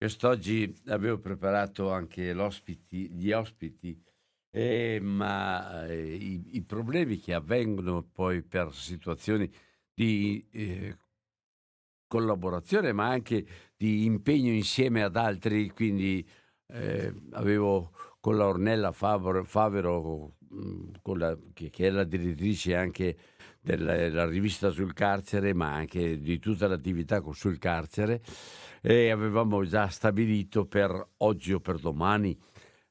Quest'oggi avevo preparato anche gli ospiti, eh, ma eh, i, i, problemi che avvengono poi per situazioni di eh, collaborazione, ma anche di impegno insieme ad altri, quindi eh, avevo con la Ornella Favero, Favero la, che, che, è la direttrice anche della, rivista sul carcere, ma anche di tutta l'attività sul carcere, e avevamo già stabilito per oggi o per domani,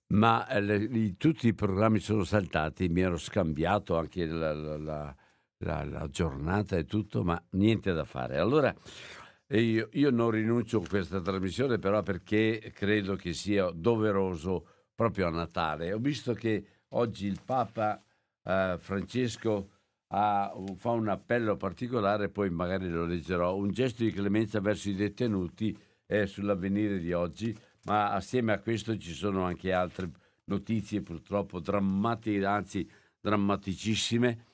ma eh, le, tutti i programmi sono saltati, mi ero scambiato anche la, la, la giornata e tutto, ma niente da fare. Allora io, io non rinuncio a questa trasmissione, però perché credo che sia doveroso proprio a Natale. Ho visto che Oggi il Papa eh, Francesco ha, fa un appello particolare, poi magari lo leggerò, un gesto di clemenza verso i detenuti è sull'avvenire di oggi, ma assieme a questo ci sono anche altre notizie purtroppo drammatiche, anzi drammaticissime.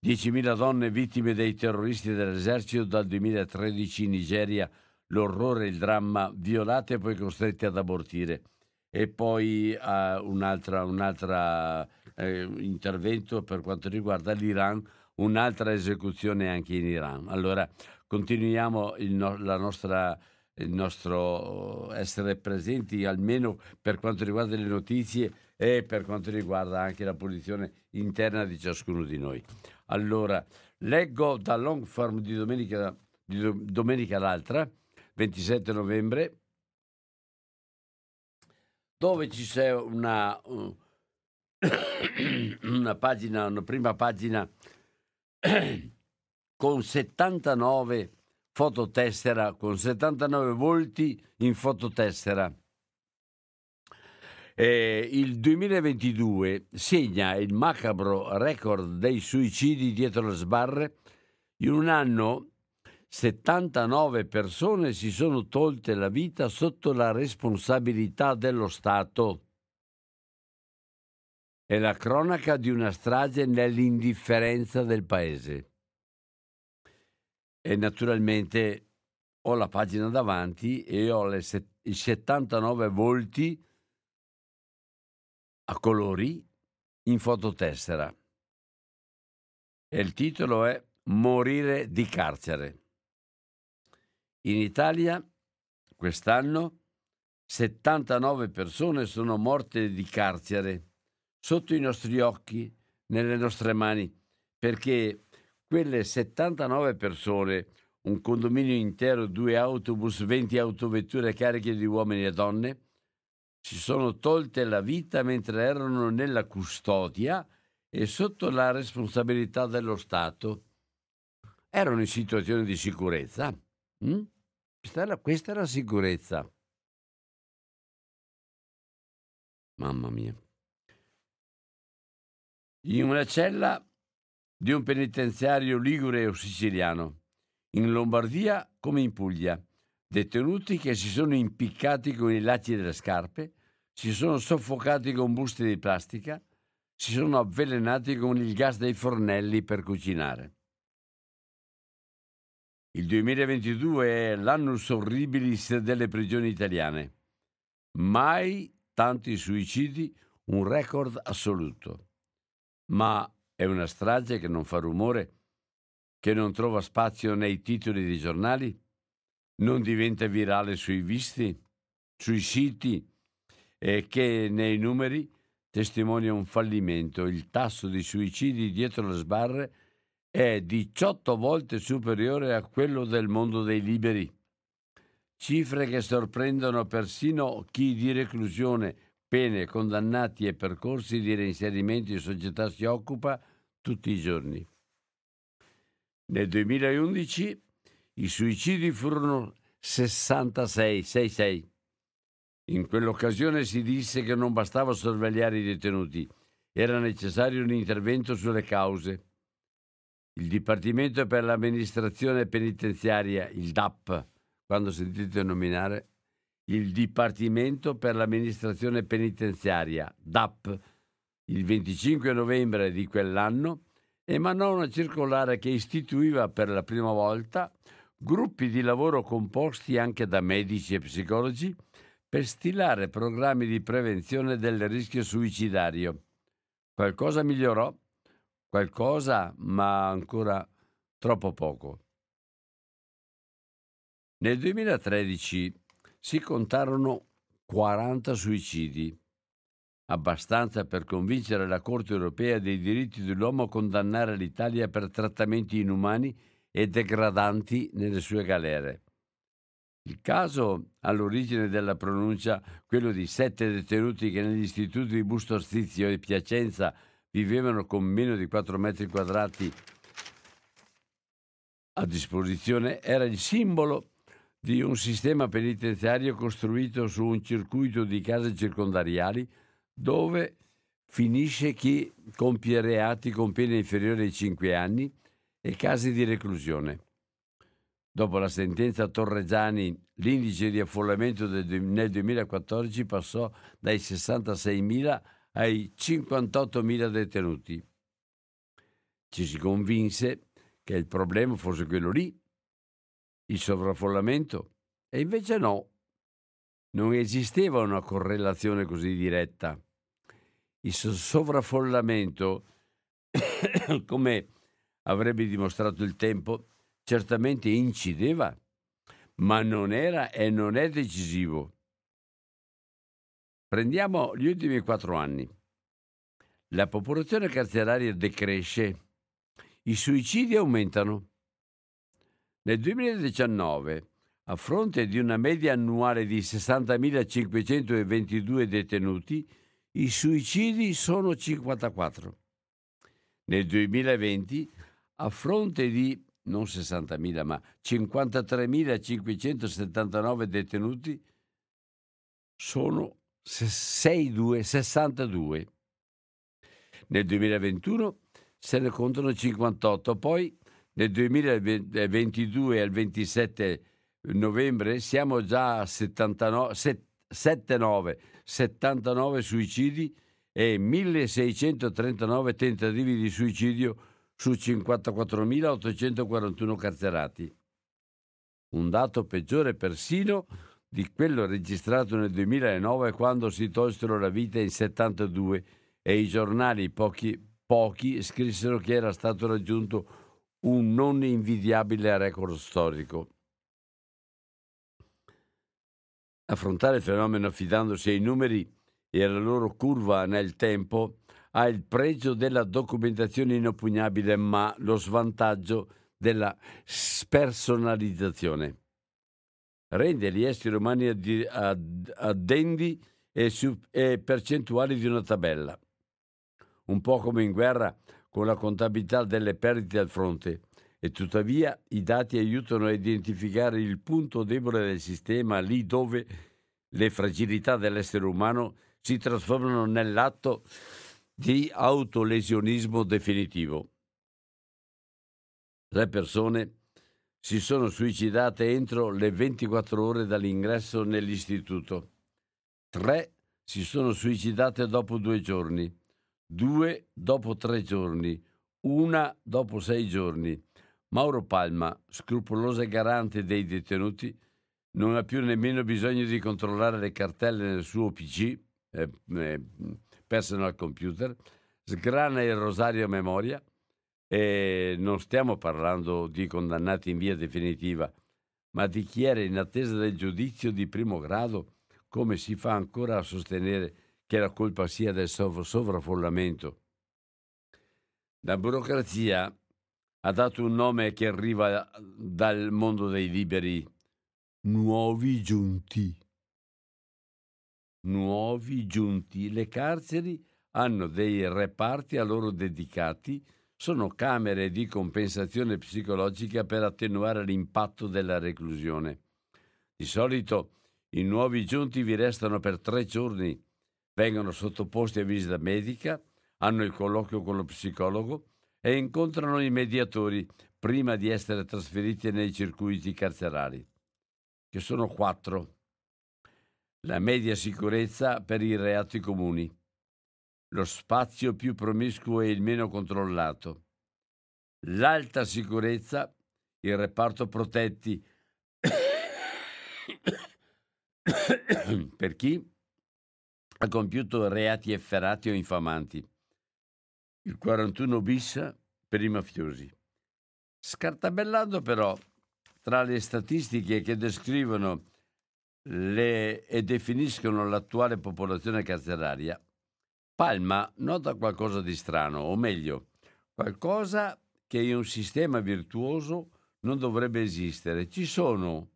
10.000 donne vittime dei terroristi dell'esercito dal 2013 in Nigeria, l'orrore il dramma, violate e poi costrette ad abortire e poi uh, un'altra, un'altra eh, intervento per quanto riguarda l'Iran, un'altra esecuzione anche in Iran. Allora continuiamo no, la nostra, il nostro essere presenti almeno per quanto riguarda le notizie e per quanto riguarda anche la posizione interna di ciascuno di noi. Allora, leggo da Long Farm di domenica, di domenica l'altra, 27 novembre, dove ci c'è una, una pagina, una prima pagina con 79 fototessera, con 79 volti in fototessera. Eh, il 2022 segna il macabro record dei suicidi dietro le sbarre. In un anno 79 persone si sono tolte la vita sotto la responsabilità dello Stato. È la cronaca di una strage nell'indifferenza del paese. E naturalmente ho la pagina davanti e ho le set- i 79 volti a colori in fototessera. E il titolo è Morire di carcere. In Italia quest'anno 79 persone sono morte di carcere sotto i nostri occhi, nelle nostre mani, perché quelle 79 persone, un condominio intero, due autobus, 20 autovetture cariche di uomini e donne, si sono tolte la vita mentre erano nella custodia e sotto la responsabilità dello Stato. Erano in situazione di sicurezza. Mm? Questa, è la, sicurezza. Mamma mia. In una cella di un penitenziario ligure o siciliano, in Lombardia come in Puglia, detenuti che si sono impiccati con i lacci delle scarpe, si sono soffocati con buste di plastica, si sono avvelenati con il gas dei fornelli per cucinare. Il 2022 è l'annus horribilis delle prigioni italiane. Mai tanti suicidi, un record assoluto. Ma è una strage che non fa rumore, che non trova spazio nei titoli dei giornali, non diventa virale sui visti, sui siti e che nei numeri testimonia un fallimento. Il tasso di suicidi dietro le sbarre è 18 volte superiore a quello del mondo dei liberi. Cifre che sorprendono persino chi di reclusione, pene, condannati e percorsi di reinserimento in società si occupa tutti i giorni. Nel 2011 i suicidi furono 66, 66. In quell'occasione si disse che non bastava sorvegliare i detenuti, era necessario un intervento sulle cause. Il Dipartimento per l'amministrazione penitenziaria, il DAP, quando sentite nominare, il Dipartimento per l'amministrazione penitenziaria, DAP, il 25 novembre di quell'anno, emanò una circolare che istituiva per la prima volta gruppi di lavoro composti anche da medici e psicologi per stilare programmi di prevenzione del rischio suicidario. Qualcosa migliorò qualcosa, ma ancora troppo poco. Nel 2013 si contarono 40 suicidi, abbastanza per convincere la Corte europea dei diritti dell'uomo a condannare l'Italia per trattamenti inumani e degradanti nelle sue galere. Il caso all'origine della pronuncia, quello di sette detenuti che negli istituti di Busto Arsizio e Piacenza vivevano con meno di 4 metri quadrati a disposizione, era il simbolo di un sistema penitenziario costruito su un circuito di case circondariali dove finisce chi compie reati con pena inferiore ai 5 anni e casi di reclusione. Dopo la sentenza Torreggiani, l'indice di affollamento del, nel 2014 passò dai 66.000 ai 58.000 detenuti. Ci si convinse che il problema fosse quello lì, il sovraffollamento, e invece no, non esisteva una correlazione così diretta. Il sovraffollamento, come avrebbe dimostrato il tempo, certamente incideva, ma non era e non è decisivo. Prendiamo gli ultimi quattro anni. La popolazione carceraria decresce, i suicidi aumentano. Nel 2019, a fronte di una media annuale di 60.522 detenuti, i suicidi sono 54. Nel 2020, a fronte di non 60.000 ma 53.579 detenuti, sono 62, 62. Nel 2021 se ne contano 58, poi nel 2022 al 27 novembre siamo già a 79, 79, 79 suicidi e 1639 tentativi di suicidio su 54.841 carcerati. Un dato peggiore persino di quello registrato nel 2009 quando si tolsero la vita in 72 e i giornali pochi, pochi scrissero che era stato raggiunto un non invidiabile record storico. Affrontare il fenomeno affidandosi ai numeri e alla loro curva nel tempo ha il pregio della documentazione inoppugnabile, ma lo svantaggio della spersonalizzazione rende gli esseri umani addendi e, su, e percentuali di una tabella. Un po' come in guerra con la contabilità delle perdite al fronte, e tuttavia i dati aiutano a identificare il punto debole del sistema lì dove le fragilità dell'essere umano si trasformano nell'atto di autolesionismo definitivo. Le persone si sono suicidate entro le 24 ore dall'ingresso nell'istituto. Tre si sono suicidate dopo due giorni, due dopo tre giorni, una dopo sei giorni. Mauro Palma, scrupoloso garante dei detenuti, non ha più nemmeno bisogno di controllare le cartelle nel suo PC, eh, eh, personal computer, sgrana il rosario a memoria e non stiamo parlando di condannati in via definitiva, ma di chi era in attesa del giudizio di primo grado come si fa ancora a sostenere che la colpa sia del sov- sovraffollamento? La burocrazia ha dato un nome che arriva dal mondo dei liberi, nuovi giunti. Nuovi giunti. Le carceri hanno dei reparti a loro dedicati, sono camere di compensazione psicologica per attenuare l'impatto della reclusione. Di solito i nuovi giunti vi restano per tre giorni, vengono sottoposti a visita medica, hanno il colloquio con lo psicologo e incontrano i mediatori prima di essere trasferiti nei circuiti carcerari, che sono quattro. La media sicurezza per i reati comuni, lo spazio più promiscuo e il meno controllato, l'alta sicurezza, il reparto protetti per chi ha compiuto reati efferati o infamanti. Il 41 bis per i mafiosi. Scartabellando però tra le statistiche che descrivono le, e definiscono l'attuale popolazione carceraria, Palma nota qualcosa di strano, o meglio, qualcosa che in un sistema virtuoso non dovrebbe esistere. Ci sono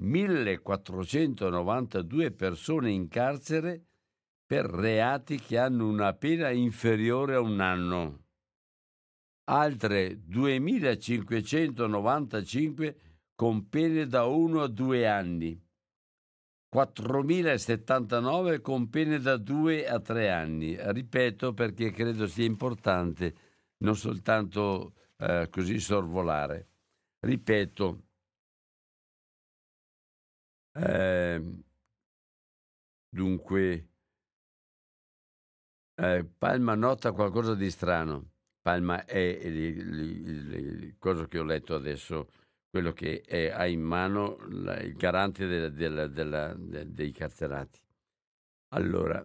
1492 persone in carcere per reati che hanno una pena inferiore a un anno. Altre 2595 con pene da 1 a 2 anni. 4.079 con pene da 2 a 3 anni. Ripeto perché credo sia importante non soltanto eh, così sorvolare. Ripeto, eh, dunque, eh, Palma nota qualcosa di strano. Palma è il, cosa che ho letto adesso, quello che è, ha in mano la, il garante della, della, della, de, dei carcerati. Allora,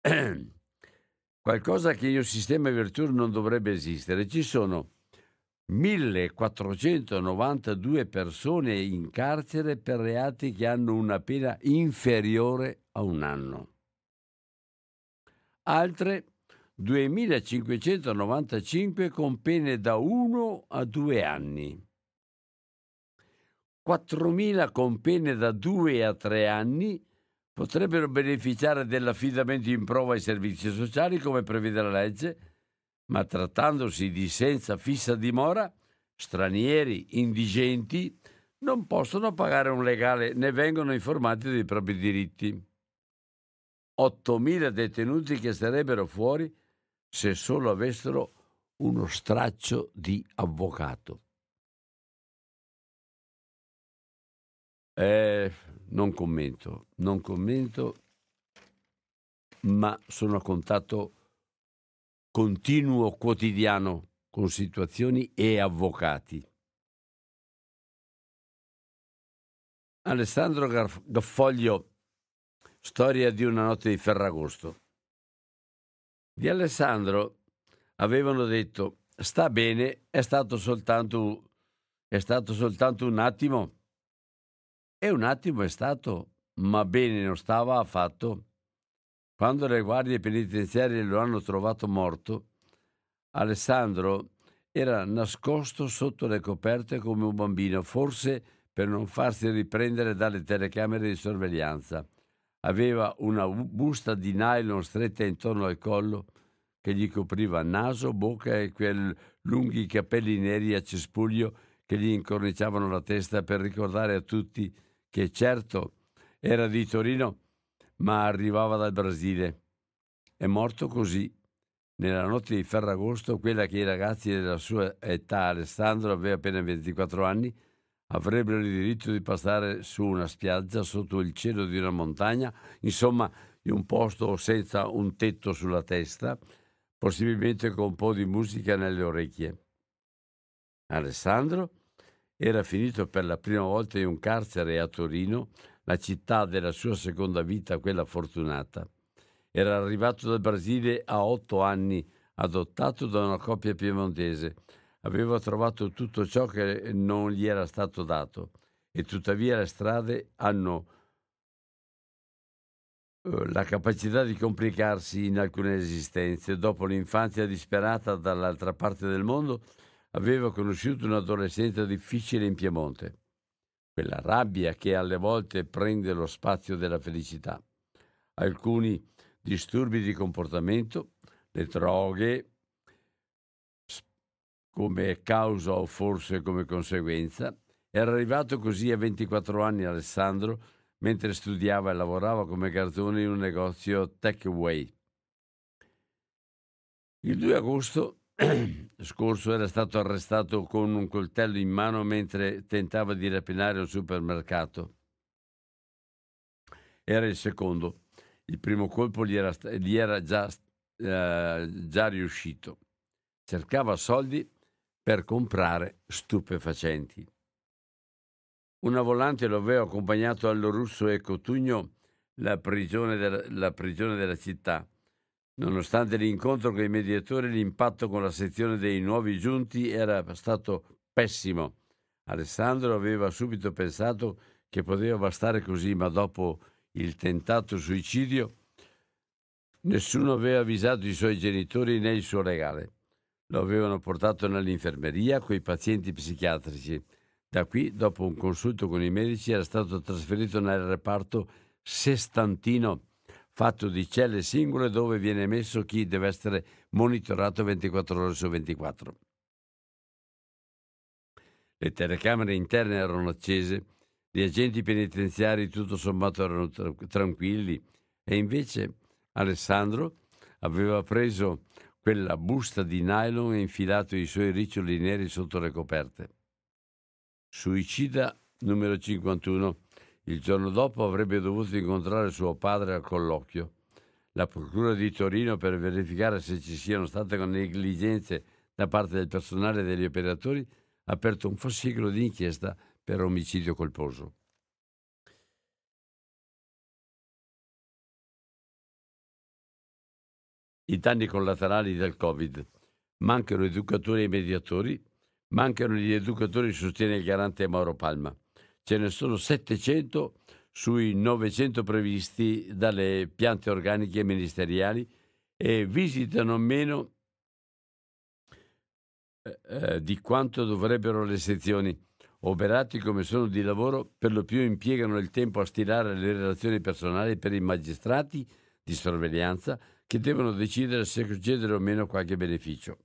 qualcosa che in sistema virtuoso non dovrebbe esistere. Ci sono 1492 persone in carcere per reati che hanno una pena inferiore a un anno. Altre 2595 con pene da 1 a 2 anni. 4.000 con pene da 2 a 3 anni potrebbero beneficiare dell'affidamento in prova ai servizi sociali come prevede la legge ma trattandosi di senza fissa dimora, stranieri, indigenti, non possono pagare un legale né vengono informati dei propri diritti. 8.000 detenuti che sarebbero fuori se solo avessero uno straccio di avvocato. Eh, non commento, non commento, ma sono a contatto continuo quotidiano con situazioni e avvocati. Alessandro Gaffoglio, Storia di una notte di Ferragosto. Di Alessandro avevano detto sta bene, è stato soltanto, è stato soltanto un attimo. E un attimo è stato, ma bene non stava affatto. Quando le guardie penitenziarie lo hanno trovato morto, Alessandro era nascosto sotto le coperte come un bambino, forse per non farsi riprendere dalle telecamere di sorveglianza. Aveva una busta di nylon stretta intorno al collo che gli copriva naso, bocca e quei lunghi capelli neri a cespuglio che gli incorniciavano la testa per ricordare a tutti che certo era di Torino ma arrivava dal Brasile. È morto così, Nella notte di Ferragosto, quella che i ragazzi della sua età, Alessandro aveva appena 24 anni, avrebbero il diritto di passare su una spiaggia sotto il cielo di una montagna, insomma, in un posto senza un tetto sulla testa, possibilmente con un po' di musica nelle orecchie. Alessandro era finito per la prima volta in un carcere a Torino, la città della sua seconda vita, quella fortunata. Era arrivato dal Brasile a otto anni, adottato da una coppia piemontese. Aveva trovato tutto ciò che non gli era stato dato e tuttavia le strade hanno eh, la capacità di complicarsi in alcune esistenze. Dopo l'infanzia disperata dall'altra parte del mondo, aveva conosciuto un'adolescenza difficile in Piemonte, quella rabbia che alle volte prende lo spazio della felicità. Alcuni disturbi di comportamento, le droghe come causa o forse come conseguenza. Era arrivato così a 24 anni Alessandro mentre studiava e lavorava come garzone in un negozio takeaway. Il 2 agosto scorso era stato arrestato con un coltello in mano mentre tentava di rapinare un supermercato. Era il secondo. Il primo colpo gli era, gli era già, eh, già riuscito. Cercava soldi per comprare stupefacenti. Una volante lo aveva accompagnato allo russo e Cotugno, la prigione, della, la prigione della città. Nonostante l'incontro con i mediatori, l'impatto con la sezione dei nuovi giunti era stato pessimo. Alessandro aveva subito pensato che poteva bastare così, ma dopo il tentato suicidio nessuno aveva avvisato i suoi genitori né il suo legale. Lo avevano portato nell'infermeria con i pazienti psichiatrici. Da qui, dopo un consulto con i medici, era stato trasferito nel reparto sestantino fatto di celle singole dove viene messo chi deve essere monitorato 24 ore su 24. Le telecamere interne erano accese, gli agenti penitenziari tutto sommato erano tranquilli e invece Alessandro aveva preso quella busta di nylon e infilato i suoi riccioli neri sotto le coperte. Suicida numero 51 il giorno dopo avrebbe dovuto incontrare suo padre al colloquio. La Procura di Torino, per verificare se ci siano state negligenze da parte del personale e degli operatori, ha aperto un fascicolo di inchiesta per omicidio colposo. I danni collaterali del Covid. Mancano educatori e mediatori, mancano gli educatori, sostiene il garante Mauro Palma ce ne sono 700 sui 900 previsti dalle piante organiche ministeriali e visitano meno eh, eh, di quanto dovrebbero le sezioni. Operati come sono di lavoro, per lo più impiegano il tempo a stilare le relazioni personali per i magistrati di sorveglianza che devono decidere se concedere o meno qualche beneficio.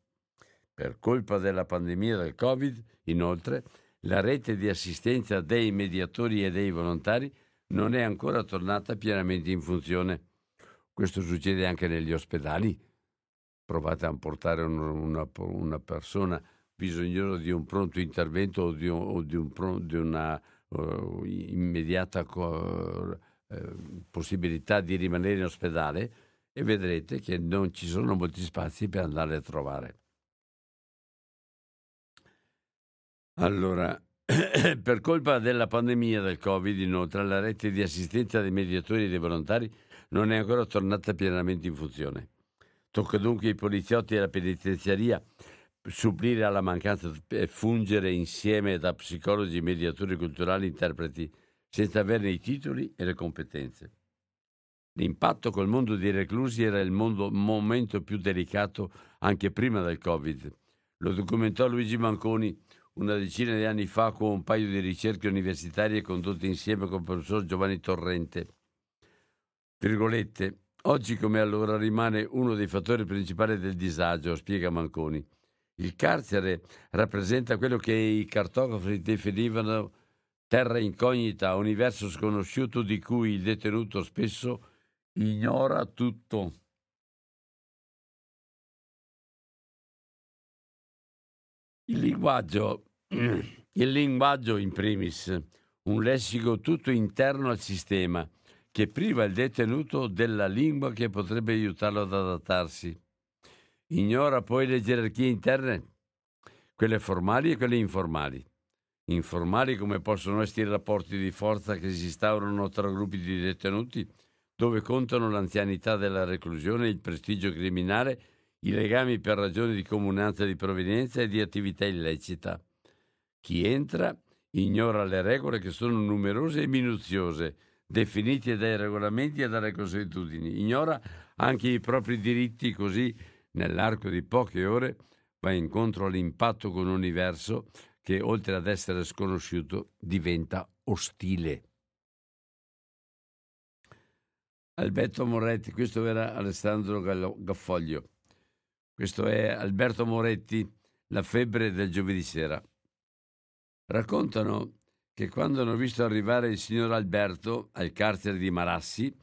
Per colpa della pandemia del Covid, inoltre, la rete di assistenza dei mediatori e dei volontari non è ancora tornata pienamente in funzione. Questo succede anche negli ospedali. Provate a portare una, una, persona bisognosa di un pronto intervento o di, un, o di, un, di una uh, immediata uh, possibilità di rimanere in ospedale e vedrete che non ci sono molti spazi per andare a trovare. Allora, per colpa della pandemia del Covid, inoltre, la rete di assistenza dei mediatori e dei volontari non è ancora tornata pienamente in funzione. Tocca dunque ai poliziotti e alla penitenziaria supplire alla mancanza e fungere insieme da psicologi, mediatori culturali, interpreti, senza averne i titoli e le competenze. L'impatto col mondo dei reclusi era il mondo, momento più delicato anche prima del Covid. Lo documentò Luigi Manconi una decina di anni fa con un paio di ricerche universitarie condotte insieme con il professor Giovanni Torrente. Virgolette, oggi come allora rimane uno dei fattori principali del disagio, spiega Manconi. Il carcere rappresenta quello che i cartografi definivano terra incognita, universo sconosciuto di cui il detenuto spesso ignora tutto. Il linguaggio, il linguaggio in primis, un lessico tutto interno al sistema che priva il detenuto della lingua che potrebbe aiutarlo ad adattarsi. Ignora poi le gerarchie interne, quelle formali e quelle informali. Informali come possono essere i rapporti di forza che si instaurano tra gruppi di detenuti, dove contano l'anzianità della reclusione, il prestigio criminale, i legami per ragioni di comunanza di provenienza e di attività illecita. Chi entra ignora le regole che sono numerose e minuziose, definite dai regolamenti e dalle consuetudini, ignora anche i propri diritti, così nell'arco di poche ore va incontro all'impatto con un universo che oltre ad essere sconosciuto diventa ostile. Alberto Moretti, questo era Alessandro Gaffoglio, questo è Alberto Moretti, La febbre del giovedì sera. Raccontano che quando hanno visto arrivare il signor Alberto al carcere di Marassi,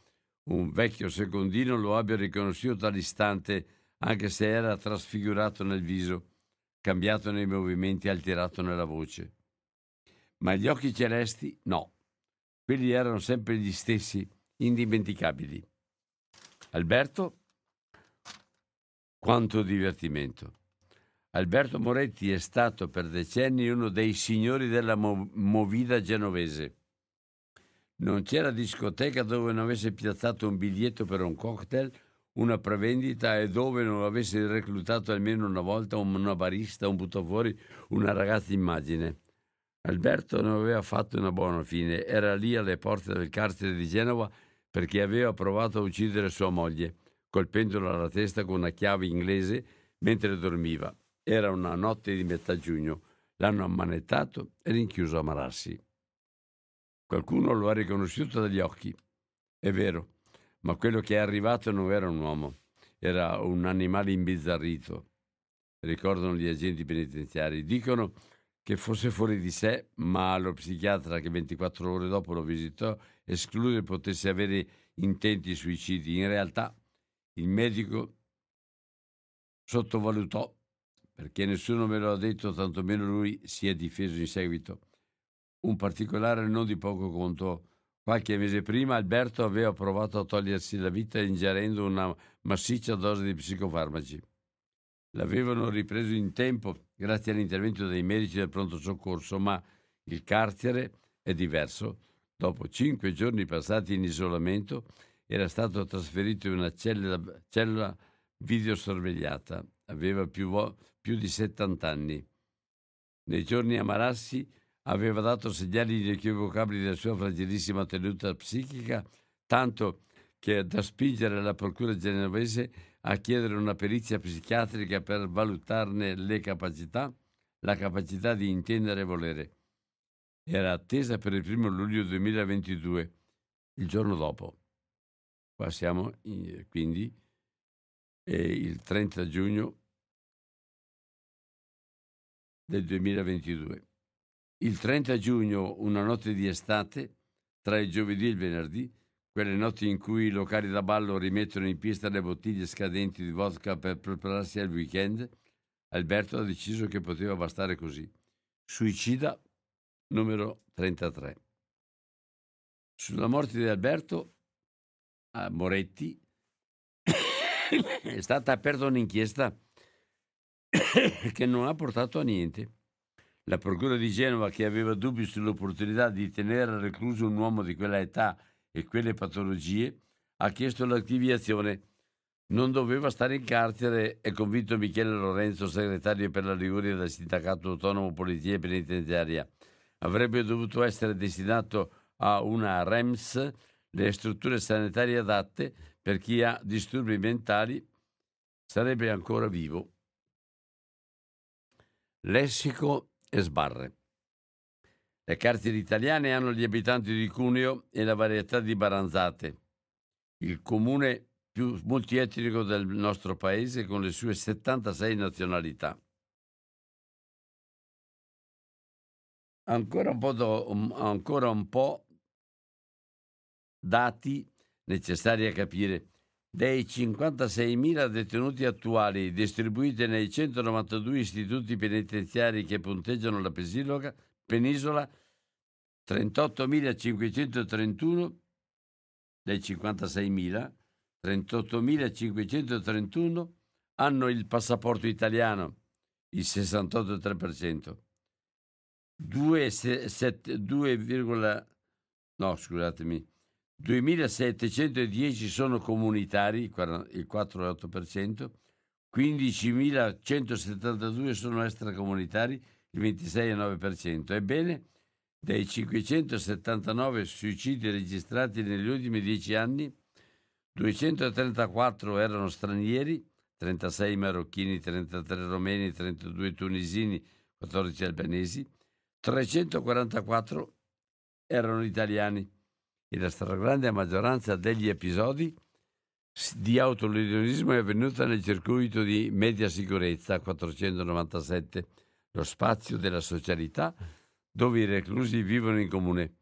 un vecchio secondino lo abbia riconosciuto all'istante, anche se era trasfigurato nel viso, cambiato nei movimenti, alterato nella voce. Ma gli occhi celesti no, quelli erano sempre gli stessi, indimenticabili. Alberto? Quanto divertimento! Alberto Moretti è stato per decenni uno dei signori della movida genovese. Non c'era discoteca dove non avesse piazzato un biglietto per un cocktail, una prevendita e dove non avesse reclutato almeno una volta una barista, un buttafuori, una ragazza immagine. Alberto non aveva fatto una buona fine, era lì alle porte del carcere di Genova perché aveva provato a uccidere sua moglie, colpendola alla testa con una chiave inglese mentre dormiva. Era una notte di metà giugno. L'hanno ammanettato e rinchiuso a Marassi. Qualcuno lo ha riconosciuto dagli occhi. È vero, ma quello che è arrivato non era un uomo, era un animale imbizzarrito. Ricordano gli agenti penitenziari. Dicono che fosse fuori di sé, ma lo psichiatra che 24 ore dopo lo visitò esclude potesse avere intenti suicidi. In realtà il medico sottovalutò perché nessuno me lo ha detto, tantomeno lui si è difeso in seguito. Un particolare non di poco conto. Qualche mese prima Alberto aveva provato a togliersi la vita ingerendo una massiccia dose di psicofarmaci. L'avevano ripreso in tempo grazie all'intervento dei medici del pronto soccorso, ma il carcere è diverso. Dopo cinque giorni passati in isolamento era stato trasferito in una cella, cella videosorvegliata. Aveva più, più di 70 anni. Nei giorni a Marassi aveva dato segnali inequivocabili della sua fragilissima tenuta psichica, tanto che da spingere la procura genovese a chiedere una perizia psichiatrica per valutarne le capacità, la capacità di intendere e volere. Era attesa per il primo luglio 2022, il giorno dopo. Qua siamo quindi il 30 giugno del 2022. Il 30 giugno, una notte di estate, tra il giovedì e il venerdì, quelle notti in cui i locali da ballo rimettono in pista le bottiglie scadenti di vodka per prepararsi al weekend, Alberto ha deciso che poteva bastare così. Suicida numero 33. Sulla morte di Alberto a Moretti è stata aperta un'inchiesta che non ha portato a niente. La Procura di Genova, che aveva dubbi sull'opportunità di tenere recluso un uomo di quella età e quelle patologie, ha chiesto l'archiviazione. Non doveva stare in carcere, è convinto Michele Lorenzo, segretario per la Liguria del Sindacato Autonomo Polizia Penitenziaria. Avrebbe dovuto essere destinato a una REMS, le strutture sanitarie adatte per chi ha disturbi mentali, sarebbe ancora vivo Lessico e sbarre. Le carceri italiane hanno gli abitanti di Cuneo e la varietà di Baranzate, il comune più multietnico del nostro paese con le sue 76 nazionalità. Ancora un po', do, ancora un po' dati necessari a capire dei 56.000 detenuti attuali distribuiti nei 192 istituti penitenziari che punteggiano la penisola, 38.531 dei 56.000, 38.531 hanno il passaporto italiano, il 68,3%. 2, 7, 2, no, scusatemi, 2.710 sono comunitari, il 4,8%, 15.172 sono extracomunitari, il 26,9%. Ebbene, dei 579 suicidi registrati negli ultimi dieci anni, 234 erano stranieri, 36 marocchini, 33 romeni, 32 tunisini, 14 albanesi, 344 erano italiani e la stragrande maggioranza degli episodi di autolesionismo è avvenuta nel circuito di media sicurezza 497, lo spazio della socialità dove i reclusi vivono in comune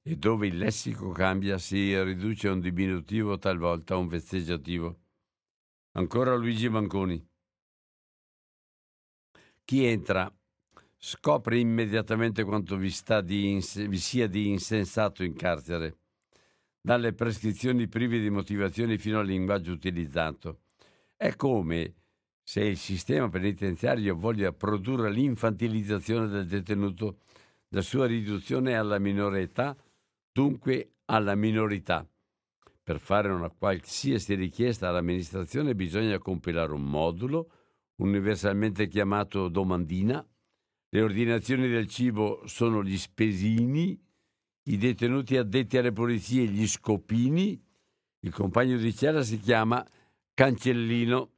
e dove il lessico cambia, si riduce a un diminutivo, talvolta a un vezzeggiativo. Ancora Luigi Manconi. Chi entra scopre immediatamente quanto vi, di, vi sia di insensato in carcere dalle prescrizioni prive di motivazioni fino al linguaggio utilizzato. È come se il sistema penitenziario voglia produrre l'infantilizzazione del detenuto, la sua riduzione alla minore età, dunque alla minorità. Per fare una qualsiasi richiesta all'amministrazione bisogna compilare un modulo, universalmente chiamato domandina. Le ordinazioni del cibo sono gli spesini, i detenuti addetti alle pulizie, gli scopini, il compagno di cella si chiama Cancellino.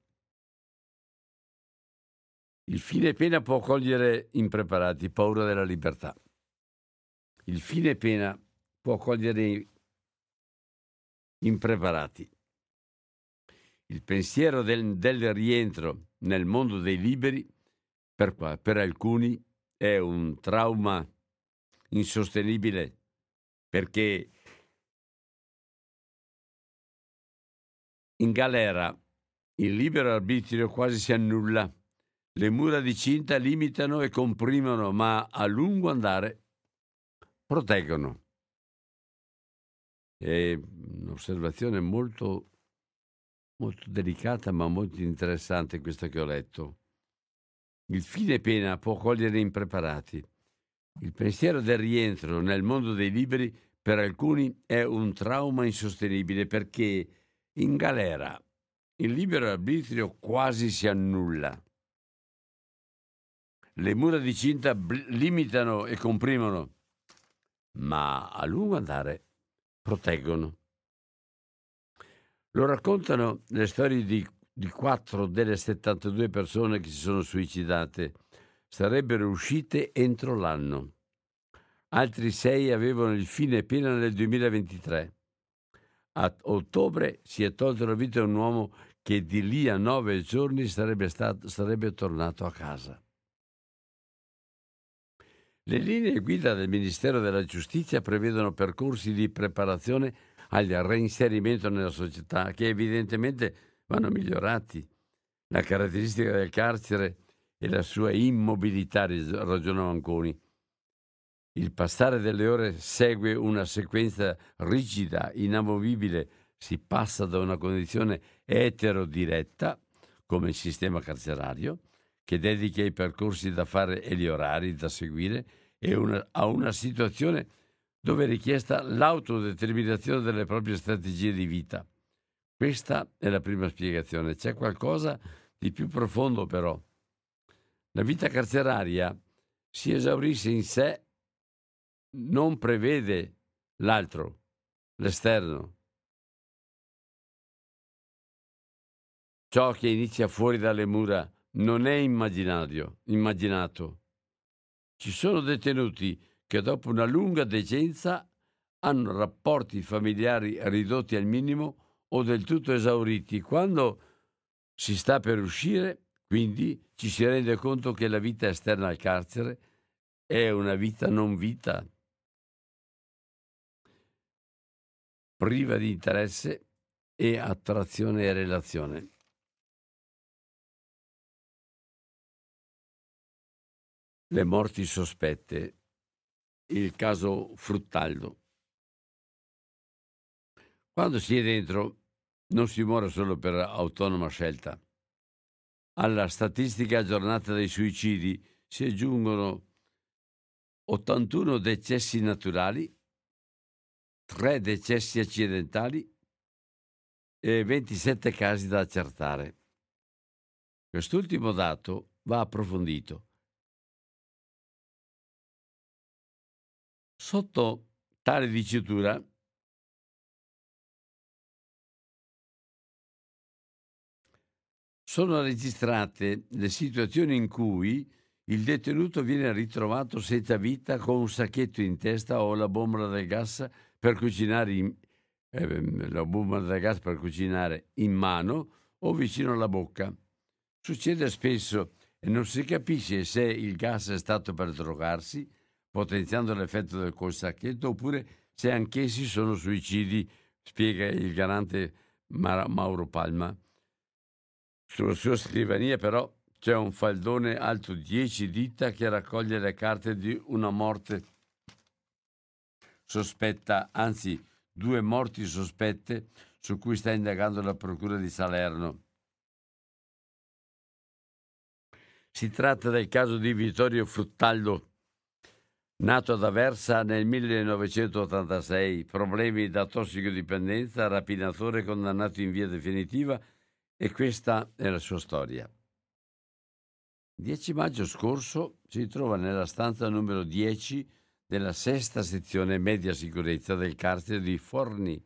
Il fine pena può cogliere impreparati, paura della libertà. Il fine pena può cogliere impreparati. Il pensiero del, del rientro nel mondo dei liberi per, per alcuni è un trauma insostenibile perché in galera il libero arbitrio quasi si annulla, le mura di cinta limitano e comprimono, ma a lungo andare proteggono. È un'osservazione molto, molto delicata ma molto interessante questa che ho letto. Il fine pena può cogliere impreparati. Il pensiero del rientro nel mondo dei liberi per alcuni è un trauma insostenibile perché in galera il libero arbitrio quasi si annulla. Le mura di cinta bl- limitano e comprimono, ma a lungo andare proteggono. Lo raccontano le storie di, di quattro delle 72 persone che si sono suicidate sarebbero uscite entro l'anno. Altri sei avevano il fine pena nel 2023. A ottobre si è tolto la vita un uomo che di lì a nove giorni sarebbe, stato, sarebbe tornato a casa. Le linee guida del Ministero della Giustizia prevedono percorsi di preparazione al reinserimento nella società che evidentemente vanno migliorati. La caratteristica del carcere e la sua immobilità, ragiona Manconi. Il passare delle ore segue una sequenza rigida, inamovibile. Si passa da una condizione eterodiretta, come il sistema carcerario, che dedica i percorsi da fare e gli orari da seguire, una, a una situazione dove è richiesta l'autodeterminazione delle proprie strategie di vita. Questa è la prima spiegazione. C'è qualcosa di più profondo però. La vita carceraria si esaurisce in sé, non prevede l'altro, l'esterno. Ciò che inizia fuori dalle mura non è immaginario, immaginato. Ci sono detenuti che dopo una lunga decenza hanno rapporti familiari ridotti al minimo o del tutto esauriti. Quando si sta per uscire, quindi ci si rende conto che la vita esterna al carcere è una vita non vita, priva di interesse e attrazione e relazione. Le morti sospette, il caso Fruttaldo. Quando si è dentro non si muore solo per autonoma scelta. Alla statistica aggiornata dei suicidi si aggiungono 81 decessi naturali, 3 decessi accidentali e 27 casi da accertare. Quest'ultimo dato va approfondito. Sotto tale dicitura sono registrate le situazioni in cui il detenuto viene ritrovato senza vita con un sacchetto in testa o la bomba del gas per cucinare in, eh, la bomba del gas per cucinare in mano o vicino alla bocca. Succede spesso e non si capisce se il gas è stato per drogarsi, potenziando l'effetto del col sacchetto, oppure se anch'essi sono suicidi, spiega il garante Mauro Palma. Sulla sua scrivania però c'è un faldone alto 10 dita che raccoglie le carte di una morte sospetta, anzi due morti sospette su cui sta indagando la Procura di Salerno. Si tratta del caso di Vittorio Fruttaldo, nato ad Aversa nel 1986, problemi da tossicodipendenza, rapinatore condannato in via definitiva e questa è la sua storia. 10 maggio scorso si trova nella stanza numero 10 della sesta sezione media sicurezza del carcere di Forni,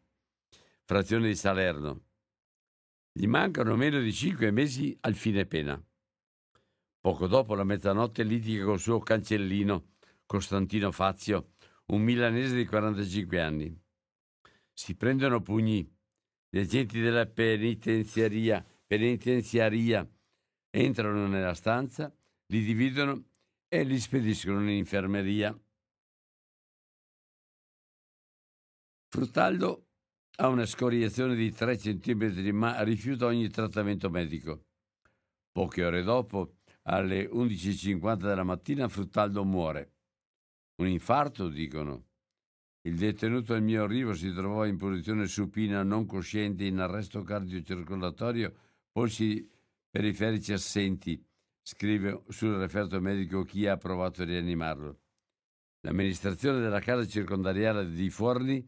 frazione di Salerno. Gli mancano meno di cinque mesi al fine pena. Poco dopo la mezzanotte litiga col suo cancellino Costantino Fazio, un milanese di 45 anni. Si prendono pugni gli agenti della penitenziaria, penitenziaria entrano nella stanza, li dividono e li spediscono in infermeria. Fruttaldo ha una scoriazione di 3 cm ma rifiuta ogni trattamento medico. Poche ore dopo, alle 11.50 della mattina, Fruttaldo muore. Un infarto, dicono. Il detenuto al mio arrivo si trovò in posizione supina, non cosciente, in arresto cardiocircolatorio, polsi periferici assenti, scrive sul referto medico chi ha provato a rianimarlo. L'amministrazione della casa circondariale di Forni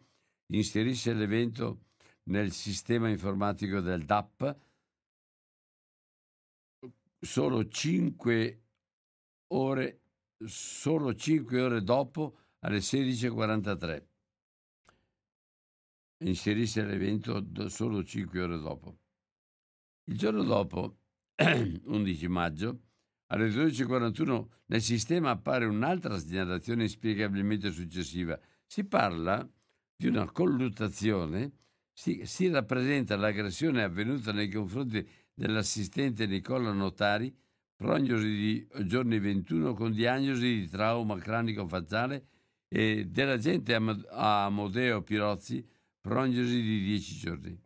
inserisce l'evento nel sistema informatico del DAP solo 5 ore, solo 5 ore dopo alle 16.43. Inserisce l'evento solo 5 ore dopo. Il giorno dopo, 11 maggio, alle 12.41 nel sistema appare un'altra segnalazione inspiegabilmente successiva. Si parla di una colluttazione, si, si rappresenta l'aggressione avvenuta nei confronti dell'assistente Nicola Notari, prognosi di giorni 21 con diagnosi di trauma cranico-facciale e dell'agente Amodeo Pirozzi, prognosi di 10 giorni.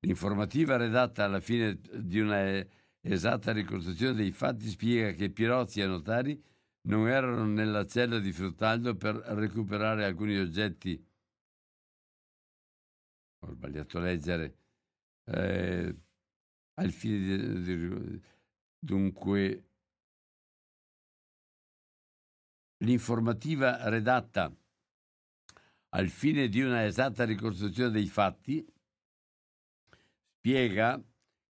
L'informativa redatta alla fine di una esatta ricostruzione dei fatti spiega che Pirozzi e Notari non erano nella cella di Fruttaldo per recuperare alcuni oggetti. Ho sbagliato a leggere. Eh, al fine di, di, dunque L'informativa redatta al fine di una esatta ricostruzione dei fatti spiega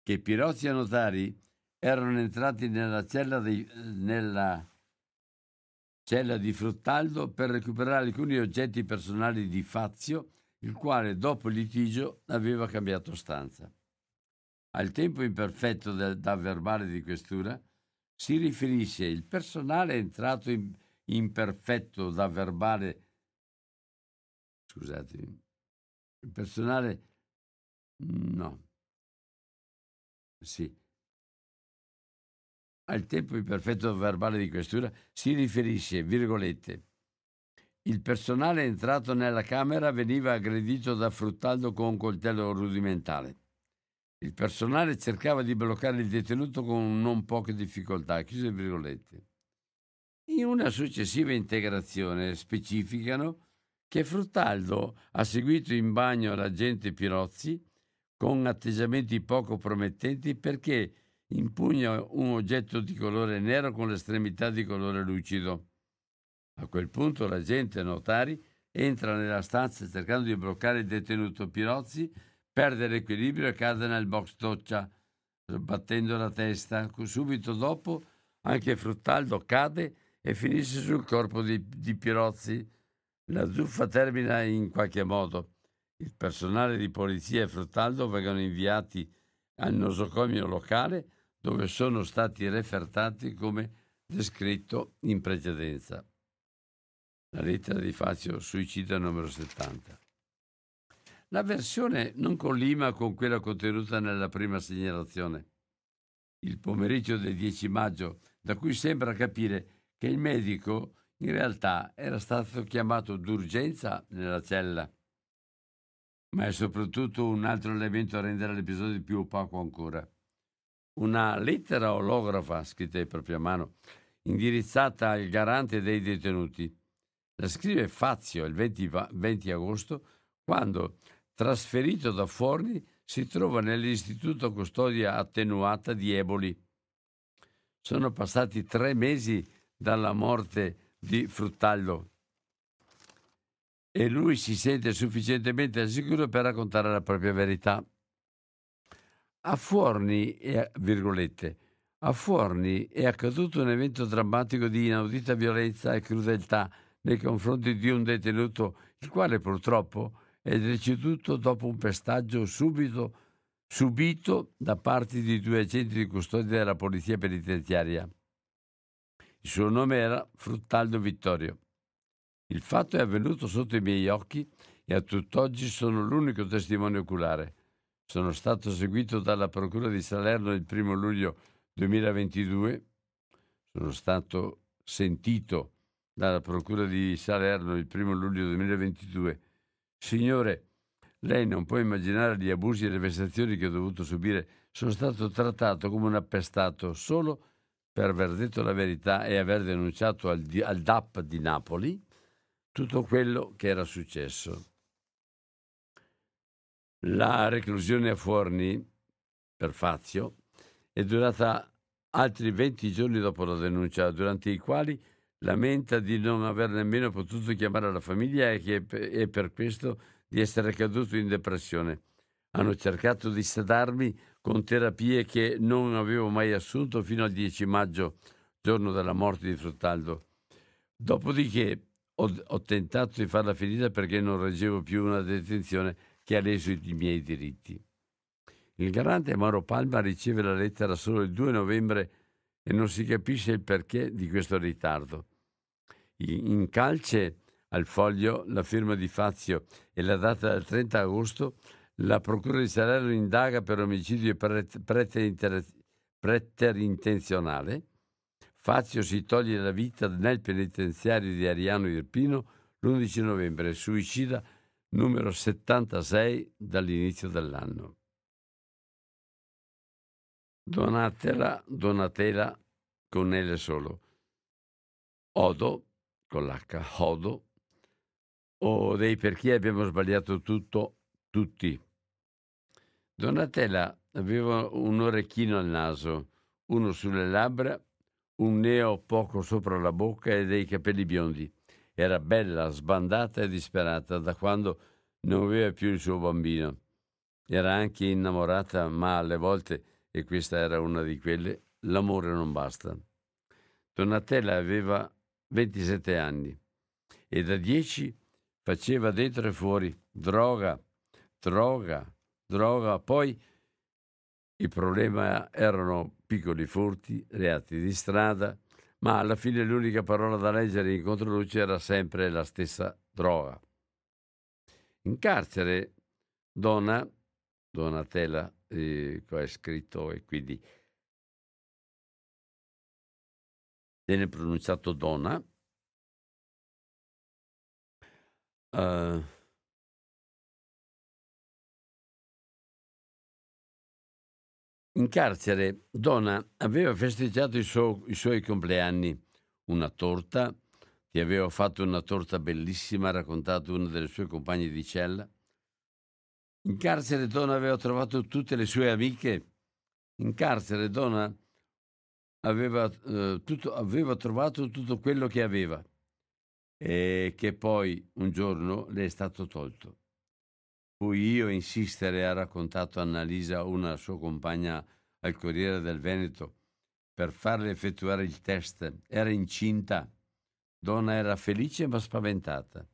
che Pirozzi e Notari erano entrati nella cella, dei, nella cella di Fruttaldo per recuperare alcuni oggetti personali di Fazio, il quale dopo il litigio aveva cambiato stanza. Al tempo imperfetto del, da verbale di questura si riferisce il personale entrato in imperfetto da verbale, scusate, il personale, no, sì, al tempo imperfetto verbale di questura si riferisce, virgolette, il personale entrato nella camera veniva aggredito da Fruttaldo con un coltello rudimentale. Il personale cercava di bloccare il detenuto con non poche difficoltà. Chiuse virgolette. In una successiva integrazione specificano che Fruttaldo ha seguito in bagno l'agente Pirozzi con atteggiamenti poco promettenti perché impugna un oggetto di colore nero con l'estremità di colore lucido. A quel punto l'agente notari entra nella stanza cercando di bloccare il detenuto Pirozzi, perde l'equilibrio e cade nel box doccia, sbattendo la testa. Subito dopo anche Fruttaldo cade e finisce sul corpo di, di Pirozzi la zuffa termina in qualche modo. Il personale di polizia e Fruttaldo vengono inviati al nosocomio locale dove sono stati refertati come descritto in precedenza. La lettera di Fazio suicida numero 70. La versione non collima con quella contenuta nella prima segnalazione. Il pomeriggio del 10 maggio, da cui sembra capire che il medico in realtà era stato chiamato d'urgenza nella cella. Ma è soprattutto un altro elemento a rendere l'episodio più opaco ancora. Una lettera olografa, scritta in propria mano, indirizzata al garante dei detenuti. La scrive Fazio il 20, 20 agosto, quando, trasferito da Forni, si trova nell'istituto custodia attenuata di Eboli. Sono passati tre mesi dalla morte di Fruttallo e lui si sente sufficientemente sicuro per raccontare la propria verità. A Fuorni, virgolette, a Fuorni è accaduto un evento drammatico di inaudita violenza e crudeltà nei confronti di un detenuto, il quale purtroppo è deceduto dopo un pestaggio subito, subito da parte di due agenti di custodia della polizia penitenziaria. Il suo nome era Fruttaldo Vittorio. Il fatto è avvenuto sotto i miei occhi e a tutt'oggi sono l'unico testimone oculare. Sono stato seguito dalla Procura di Salerno il primo luglio 2022. Sono stato sentito dalla Procura di Salerno il primo luglio 2022. Signore, lei non può immaginare gli abusi e le vessazioni che ho dovuto subire. Sono stato trattato come un appestato solo per aver detto la verità e aver denunciato al, al DAP di Napoli tutto quello che era successo. La reclusione a Forni per Fazio è durata altri 20 giorni dopo la denuncia, durante i quali lamenta di non aver nemmeno potuto chiamare la famiglia e, e per questo di essere caduto in depressione. Hanno cercato di sedarmi con terapie che non avevo mai assunto fino al 10 maggio, giorno della morte di Fruttaldo. Dopodiché ho, ho tentato di farla finita perché non reggevo più una detenzione che ha leso i miei diritti. Il garante Mauro Palma riceve la lettera solo il 2 novembre e non si capisce il perché di questo ritardo. In calce al foglio la firma di Fazio e la data del 30 agosto la Procura di Salerno indaga per omicidio preterintenzionale. Fazio si toglie la vita nel penitenziario di Ariano Irpino l'11 novembre, suicida numero 76 dall'inizio dell'anno. Donatela, Donatela con L solo. Odo, con l'H, Odo, o dei perché abbiamo sbagliato tutto, tutti. Donatella aveva un orecchino al naso, uno sulle labbra, un neo poco sopra la bocca e dei capelli biondi. Era bella, sbandata e disperata da quando non aveva più il suo bambino. Era anche innamorata, ma alle volte, e questa era una di quelle, l'amore non basta. Donatella aveva 27 anni e da 10 faceva dentro e fuori droga, droga, droga. Poi il problema erano piccoli furti, reati di strada, ma alla fine l'unica parola da leggere in controluce era sempre la stessa droga. In carcere, Donna, Donatella, eh, è scritto e quindi viene pronunciato Donna, uh, in carcere Donna aveva festeggiato i, suo, i suoi compleanni, una torta, ti aveva fatto una torta bellissima, ha raccontato una delle sue compagne di cella. In carcere Donna aveva trovato tutte le sue amiche. In carcere Donna aveva, eh, tutto, aveva trovato tutto quello che aveva e che poi un giorno le è stato tolto. Fui io insistere, ha raccontato Annalisa, una sua compagna al Corriere del Veneto, per farle effettuare il test. Era incinta. Donna era felice ma spaventata.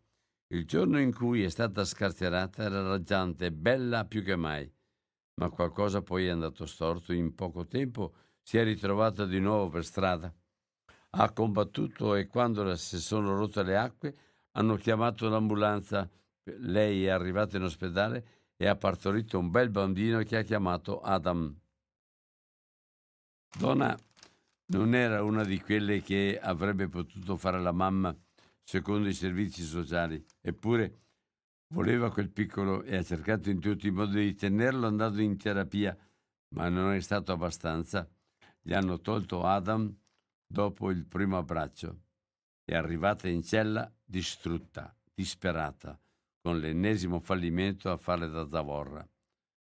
Il giorno in cui è stata scarcerata era raggiante, bella più che mai. Ma qualcosa poi è andato storto. In poco tempo si è ritrovata di nuovo per strada ha combattuto e quando si sono rotte le acque hanno chiamato l'ambulanza. Lei è arrivata in ospedale e ha partorito un bel bambino che ha chiamato Adam. Donna non era una di quelle che avrebbe potuto fare la mamma secondo i servizi sociali, eppure voleva quel piccolo e ha cercato in tutti i modi di tenerlo andando in terapia, ma non è stato abbastanza. Gli hanno tolto Adam dopo il primo abbraccio. È arrivata in cella distrutta, disperata, con l'ennesimo fallimento a fare da zavorra.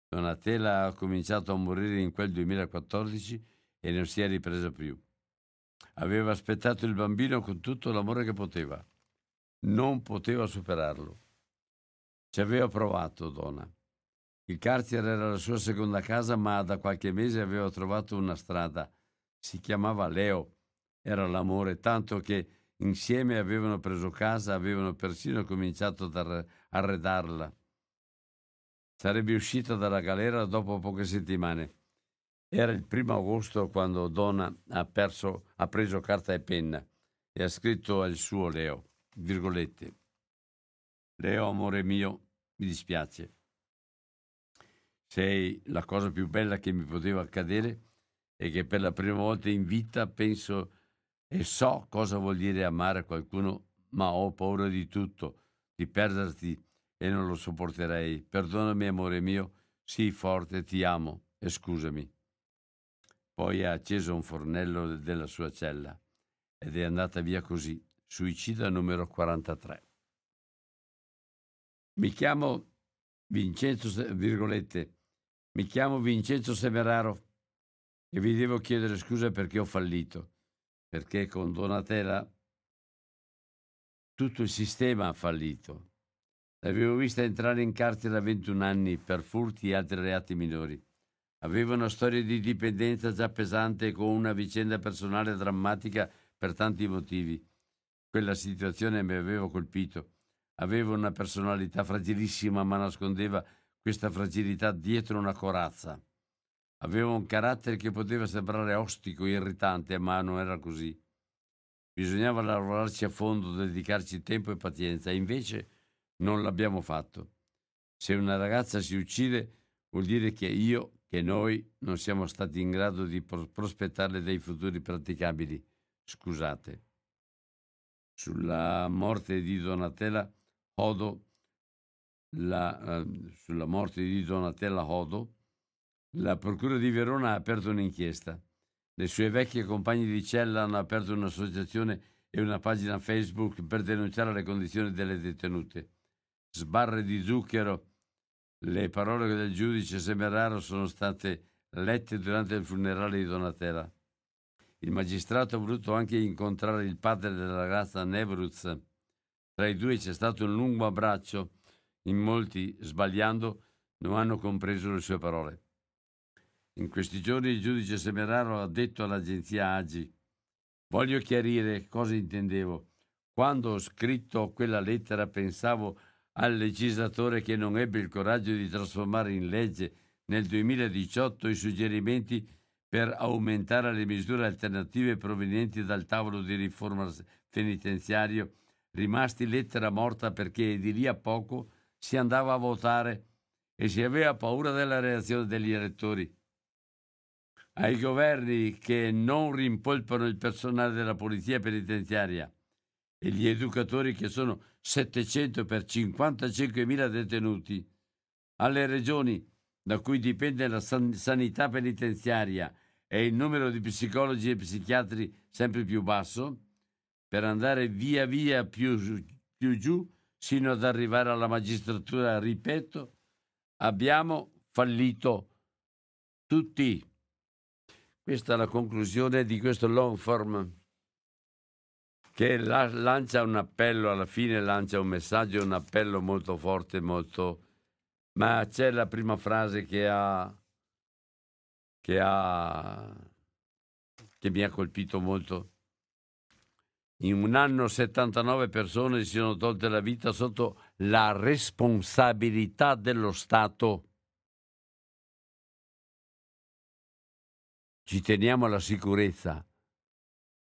Donatella ha cominciato a morire in quel 2014 e non si è ripresa più. Aveva aspettato il bambino con tutto l'amore che poteva. Non poteva superarlo. Ci aveva provato, Donna. Il carcere era la sua seconda casa, ma da qualche mese aveva trovato una strada. Si chiamava Leo era l'amore, tanto che insieme avevano preso casa, avevano persino cominciato ad arredarla. Sarebbe uscita dalla galera dopo poche settimane. Era il primo agosto quando Donna ha, perso, ha preso carta e penna e ha scritto al suo Leo, virgolette, Leo, amore mio, mi dispiace. Sei la cosa più bella che mi poteva accadere e che per la prima volta in vita penso e so cosa vuol dire amare qualcuno, ma ho paura di tutto, di perderti e non lo sopporterei. Perdonami, amore mio, sii forte, ti amo e scusami. Poi ha acceso un fornello della sua cella ed è andata via così, suicida numero 43. Mi chiamo Vincenzo, virgolette, mi chiamo Vincenzo Semeraro e vi devo chiedere scusa perché ho fallito perché con Donatella tutto il sistema ha fallito. L'avevo vista entrare in carcere a 21 anni per furti e altri reati minori. Aveva una storia di dipendenza già pesante con una vicenda personale drammatica per tanti motivi. Quella situazione mi aveva colpito. Aveva una personalità fragilissima, ma nascondeva questa fragilità dietro una corazza. Aveva un carattere che poteva sembrare ostico irritante, ma non era così. Bisognava lavorarci a fondo, dedicarci tempo e pazienza, invece non l'abbiamo fatto. Se una ragazza si uccide, vuol dire che io, che noi, non siamo stati in grado di prospettarle dei futuri praticabili. Scusate. Sulla morte di Donatella Hodo, la, uh, sulla morte di Donatella Hodo, la Procura di Verona ha aperto un'inchiesta. Le sue vecchie compagne di cella hanno aperto un'associazione e una pagina Facebook per denunciare le condizioni delle detenute. Sbarre di zucchero. Le parole del giudice Semeraro sono state lette durante il funerale di Donatella. Il magistrato ha voluto anche incontrare il padre della ragazza Nevruz. Tra i due c'è stato un lungo abbraccio. In molti, sbagliando, non hanno compreso le sue parole. In questi giorni il giudice Semeraro ha detto all'agenzia Agi Voglio chiarire cosa intendevo. Quando ho scritto quella lettera pensavo al legislatore che non ebbe il coraggio di trasformare in legge nel 2018 i suggerimenti per aumentare le misure alternative provenienti dal tavolo di riforma penitenziario, rimasti lettera morta perché di lì a poco si andava a votare e si aveva paura della reazione degli elettori ai governi che non rimpolpano il personale della polizia penitenziaria e gli educatori che sono 700 per 55.000 detenuti, alle regioni da cui dipende la san- sanità penitenziaria e il numero di psicologi e psichiatri sempre più basso, per andare via via più, più giù sino ad arrivare alla magistratura, ripeto, abbiamo fallito tutti. Questa è la conclusione di questo long form che la, lancia un appello, alla fine lancia un messaggio, un appello molto forte, molto... Ma c'è la prima frase che ha... che ha... che mi ha colpito molto. In un anno 79 persone si sono tolte la vita sotto la responsabilità dello Stato. Ci teniamo alla sicurezza,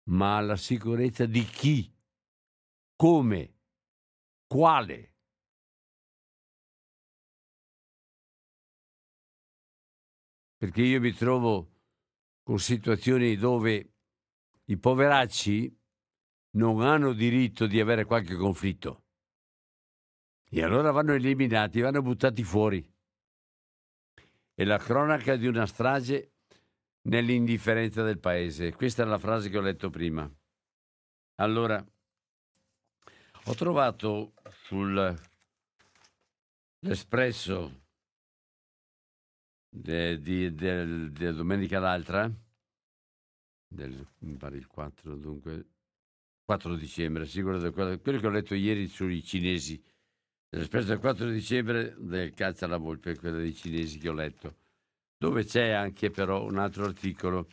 ma alla sicurezza di chi? Come? Quale? Perché io mi trovo con situazioni dove i poveracci non hanno diritto di avere qualche conflitto. E allora vanno eliminati, vanno buttati fuori. È la cronaca di una strage nell'indifferenza del paese. Questa è la frase che ho letto prima. Allora, ho trovato sull'espresso di de, de, de, domenica l'altra, del, pare il 4, dunque, 4 dicembre, sicuro di quello, quello che ho letto ieri sui cinesi, l'espresso del 4 dicembre del Caccia alla Volpe, quello dei cinesi che ho letto dove c'è anche però un altro articolo.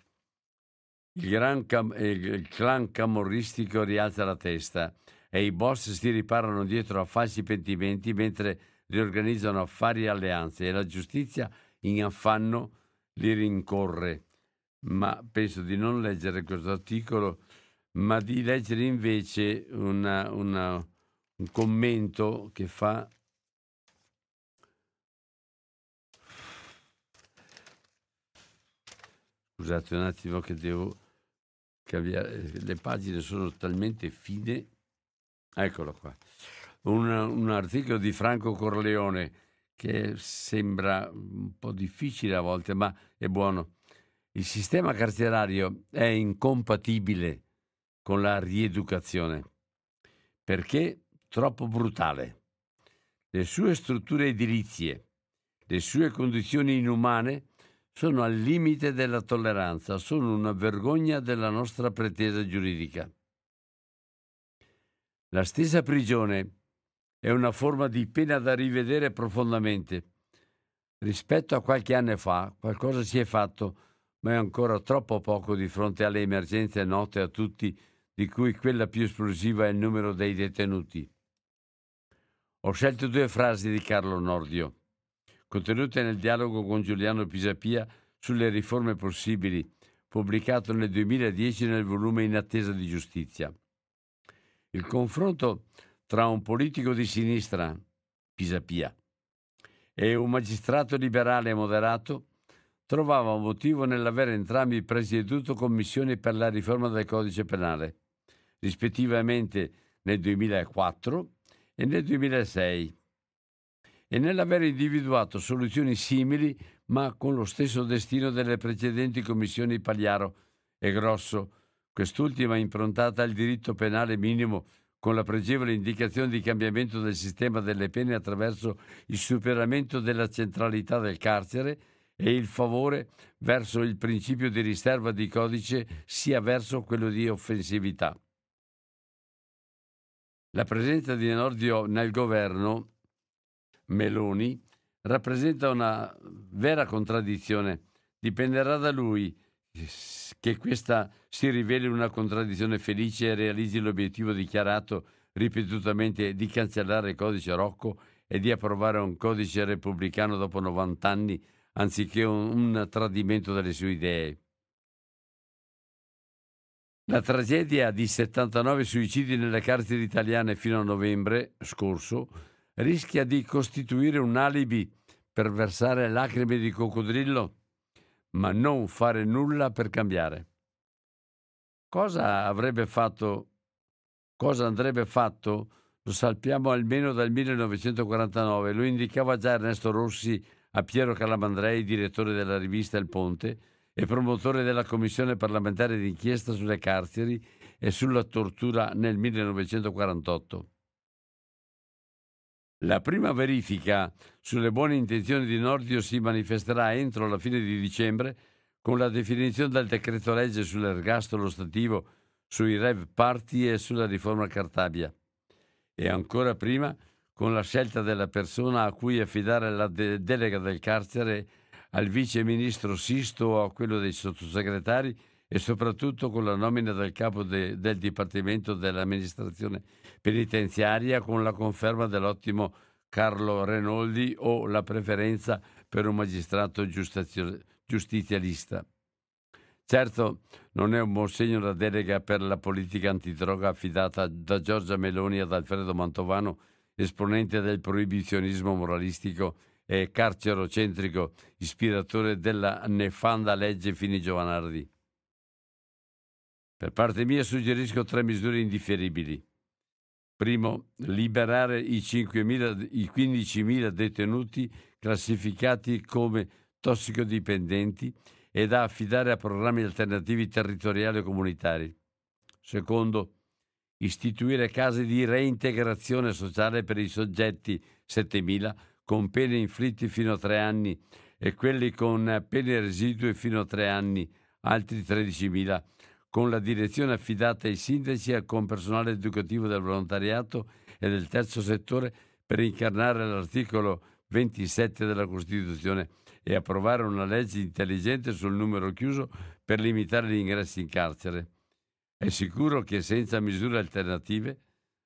Il, cam- il clan camorristico rialza la testa e i boss si riparano dietro a falsi pentimenti mentre riorganizzano affari e alleanze e la giustizia in affanno li rincorre. Ma penso di non leggere questo articolo, ma di leggere invece una, una, un commento che fa Scusate un attimo che devo cambiare, le pagine sono talmente fine. Eccolo qua. Un, un articolo di Franco Corleone che sembra un po' difficile a volte, ma è buono. Il sistema carcerario è incompatibile con la rieducazione perché troppo brutale. Le sue strutture edilizie, le sue condizioni inumane sono al limite della tolleranza, sono una vergogna della nostra pretesa giuridica. La stessa prigione è una forma di pena da rivedere profondamente. Rispetto a qualche anno fa, qualcosa si è fatto, ma è ancora troppo poco di fronte alle emergenze note a tutti, di cui quella più esplosiva è il numero dei detenuti. Ho scelto due frasi di Carlo Nordio contenute nel dialogo con Giuliano Pisapia sulle riforme possibili, pubblicato nel 2010 nel volume In attesa di giustizia. Il confronto tra un politico di sinistra, Pisapia, e un magistrato liberale moderato trovava un motivo nell'aver entrambi presieduto commissioni per la riforma del codice penale, rispettivamente nel 2004 e nel 2006 e nell'aver individuato soluzioni simili ma con lo stesso destino delle precedenti commissioni Pagliaro e Grosso, quest'ultima improntata al diritto penale minimo con la pregevole indicazione di cambiamento del sistema delle pene attraverso il superamento della centralità del carcere e il favore verso il principio di riserva di codice sia verso quello di offensività. La presenza di Nordio nel governo Meloni rappresenta una vera contraddizione. Dipenderà da lui che questa si riveli una contraddizione felice e realizzi l'obiettivo dichiarato ripetutamente di cancellare il codice Rocco e di approvare un codice repubblicano dopo 90 anni anziché un, un tradimento delle sue idee. La tragedia di 79 suicidi nelle carceri italiane fino a novembre scorso rischia di costituire un alibi per versare lacrime di coccodrillo, ma non fare nulla per cambiare. Cosa avrebbe fatto cosa andrebbe fatto lo sappiamo almeno dal 1949, lo indicava già Ernesto Rossi a Piero Calamandrei, direttore della rivista Il Ponte e promotore della commissione parlamentare d'inchiesta sulle carceri e sulla tortura nel 1948. La prima verifica sulle buone intenzioni di Nordio si manifesterà entro la fine di dicembre con la definizione del decreto legge sull'ergastolo stativo, sui rev party e sulla riforma Cartabia. E ancora prima con la scelta della persona a cui affidare la de- delega del carcere al vice ministro Sisto o a quello dei sottosegretari e soprattutto con la nomina del capo de- del Dipartimento dell'amministrazione penitenziaria con la conferma dell'ottimo Carlo Renoldi o la preferenza per un magistrato giustazio- giustizialista. Certo, non è un buon segno la delega per la politica antidroga affidata da Giorgia Meloni ad Alfredo Mantovano, esponente del proibizionismo moralistico e carcerocentrico, ispiratore della nefanda legge Fini Giovanardi. Per parte mia suggerisco tre misure indifferibili. Primo, liberare i, 5.000, i 15.000 detenuti classificati come tossicodipendenti e da affidare a programmi alternativi territoriali o comunitari. Secondo, istituire case di reintegrazione sociale per i soggetti 7.000 con pene inflitte fino a tre anni e quelli con pene residue fino a tre anni, altri 13.000, con la direzione affidata ai sindaci e con personale educativo del volontariato e del terzo settore per incarnare l'articolo 27 della Costituzione e approvare una legge intelligente sul numero chiuso per limitare gli ingressi in carcere. È sicuro che senza misure alternative,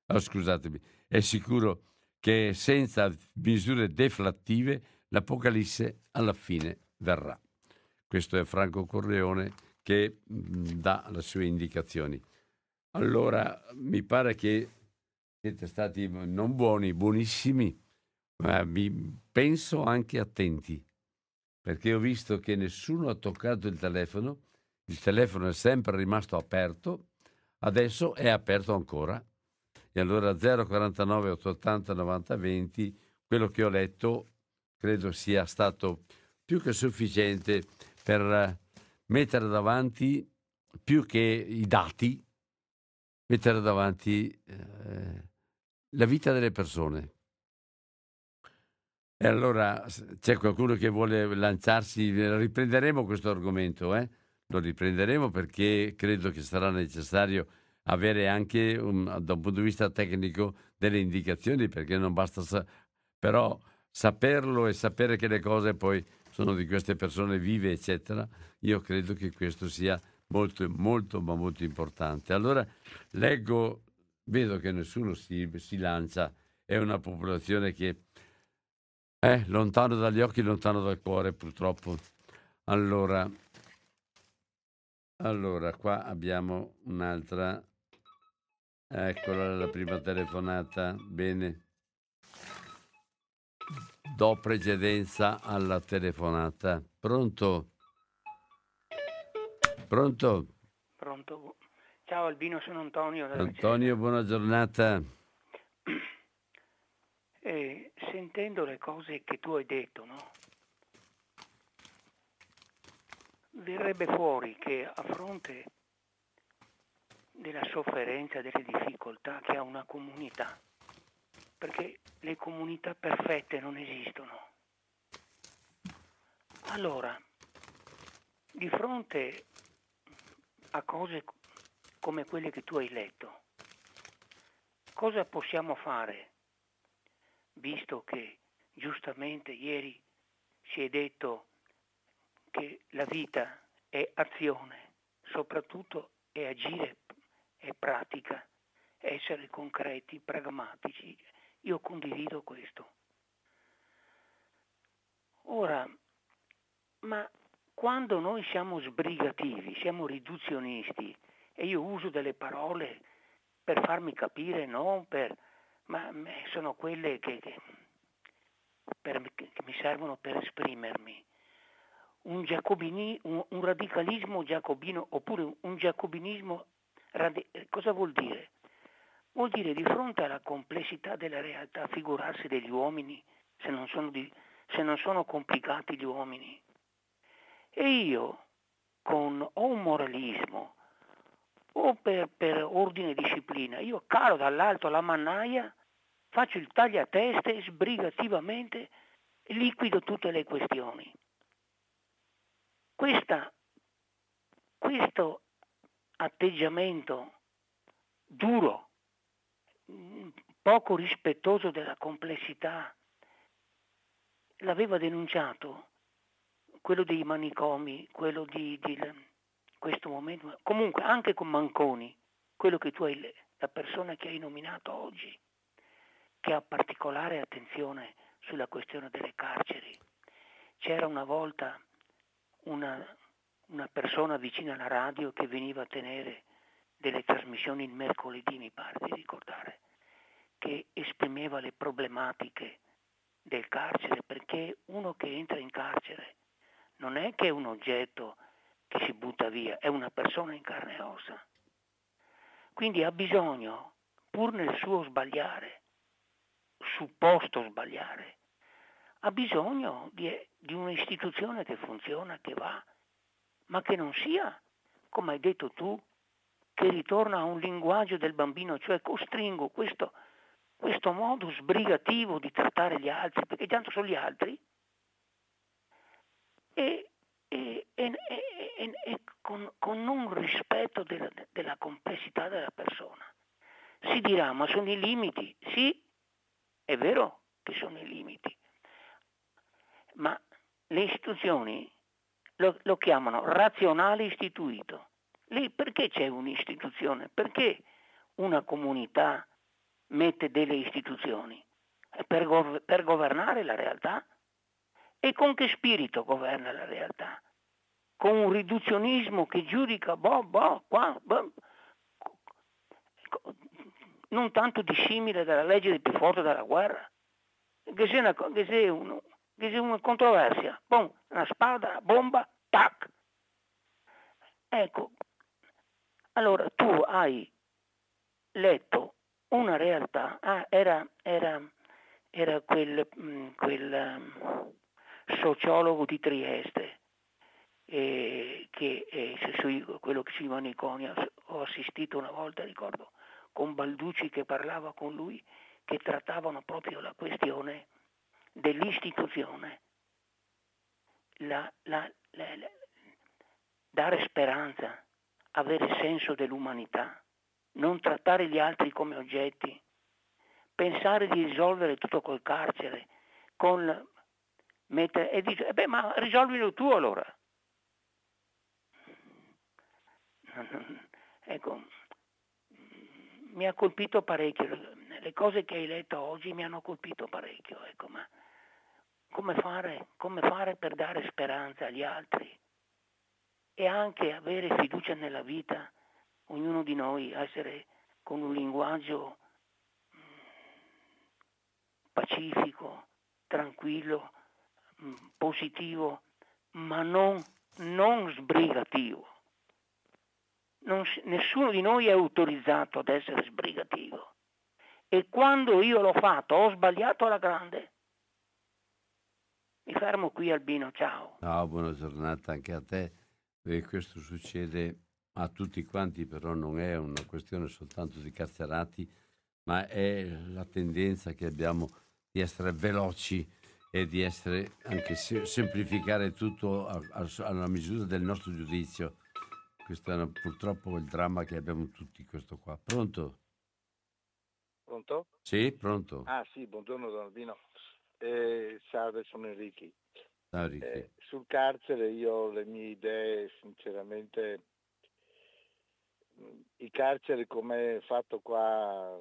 oh, scusatemi, è sicuro che senza misure deflattive l'Apocalisse alla fine verrà. Questo è Franco Corleone che dà le sue indicazioni. Allora, mi pare che siete stati non buoni, buonissimi, ma mi penso anche attenti perché ho visto che nessuno ha toccato il telefono, il telefono è sempre rimasto aperto, adesso è aperto ancora. E allora 049 880 90 20, quello che ho letto credo sia stato più che sufficiente per mettere davanti, più che i dati, mettere davanti eh, la vita delle persone. E allora c'è qualcuno che vuole lanciarsi, riprenderemo questo argomento, eh? lo riprenderemo perché credo che sarà necessario avere anche un, da un punto di vista tecnico delle indicazioni perché non basta sa- però saperlo e sapere che le cose poi sono di queste persone vive eccetera io credo che questo sia molto molto ma molto importante allora leggo vedo che nessuno si, si lancia è una popolazione che eh, lontano dagli occhi, lontano dal cuore, purtroppo. Allora, allora, qua abbiamo un'altra. Eccola la prima telefonata. Bene. Do precedenza alla telefonata. Pronto? Pronto? Pronto. Ciao Albino, sono Antonio. Antonio, buona giornata. Eh, sentendo le cose che tu hai detto, no? verrebbe fuori che a fronte della sofferenza, delle difficoltà che ha una comunità, perché le comunità perfette non esistono. Allora, di fronte a cose come quelle che tu hai letto, cosa possiamo fare? visto che giustamente ieri si è detto che la vita è azione, soprattutto è agire, è pratica, essere concreti, pragmatici. Io condivido questo. Ora, ma quando noi siamo sbrigativi, siamo riduzionisti, e io uso delle parole per farmi capire, non per ma sono quelle che, che, per, che mi servono per esprimermi. Un, un, un, radicalismo giacobino oppure un giacobinismo radi- cosa vuol dire? Vuol dire di fronte alla complessità della realtà figurarsi degli uomini se non sono, di, se non sono complicati gli uomini. E io, con o un moralismo o per, per ordine e disciplina, io calo dall'alto la mannaia, faccio il tagliateste sbrigativamente e liquido tutte le questioni. Questa, questo atteggiamento duro, poco rispettoso della complessità, l'aveva denunciato quello dei manicomi, quello di, di questo momento, comunque anche con Manconi, quello che tu hai, la persona che hai nominato oggi, che ha particolare attenzione sulla questione delle carceri. C'era una volta una, una persona vicina alla radio che veniva a tenere delle trasmissioni il mercoledì, mi pare di ricordare, che esprimeva le problematiche del carcere, perché uno che entra in carcere non è che è un oggetto che si butta via, è una persona in carne e ossa. Quindi ha bisogno, pur nel suo sbagliare, supposto sbagliare, ha bisogno di, di un'istituzione che funziona, che va, ma che non sia, come hai detto tu, che ritorna a un linguaggio del bambino, cioè costringo questo, questo modo sbrigativo di trattare gli altri, perché tanto sono gli altri, e, e, e, e con, con, non rispetto della, della complessità della persona. Si dirà, ma sono i limiti? Sì, è vero che sono i limiti, ma le istituzioni lo, lo chiamano razionale istituito. Lì perché c'è un'istituzione? Perché una comunità mette delle istituzioni? Per, gov- per governare la realtà? E con che spirito governa la realtà? Con un riduzionismo che giudica, boh, boh, qua, boh, non tanto dissimile dalla legge del più forte della guerra, che sia una, che sia uno, che sia una controversia, boom, una spada, una bomba, tac. Ecco, allora tu hai letto una realtà, ah, era, era, era quel, mm, quel um, sociologo di Trieste, eh, che eh, sui, quello che sui maniconi ho assistito una volta, ricordo, con Balducci che parlava con lui, che trattavano proprio la questione dell'istituzione, la, la, la, dare speranza, avere senso dell'umanità, non trattare gli altri come oggetti, pensare di risolvere tutto col carcere, con mettere, e dice, eh beh, ma risolvilo tu allora. Ecco, mi ha colpito parecchio, le cose che hai letto oggi mi hanno colpito parecchio, ecco, ma come fare, come fare per dare speranza agli altri e anche avere fiducia nella vita, ognuno di noi essere con un linguaggio mm, pacifico, tranquillo, mm, positivo, ma non, non sbrigativo. Non, nessuno di noi è autorizzato ad essere sbrigativo. E quando io l'ho fatto, ho sbagliato alla grande. Mi fermo qui Albino, ciao. Ciao, buona giornata anche a te. E questo succede a tutti quanti, però non è una questione soltanto di carcerati, ma è la tendenza che abbiamo di essere veloci e di essere anche se, semplificare tutto a, a, alla misura del nostro giudizio. Questo è purtroppo il dramma che abbiamo tutti, questo qua. Pronto? Pronto? Sì, pronto. Ah sì, buongiorno Don Albino. Eh, salve, sono Enrichi. Enrichi. Eh, sul carcere io le mie idee, sinceramente, il carcere come è fatto qua,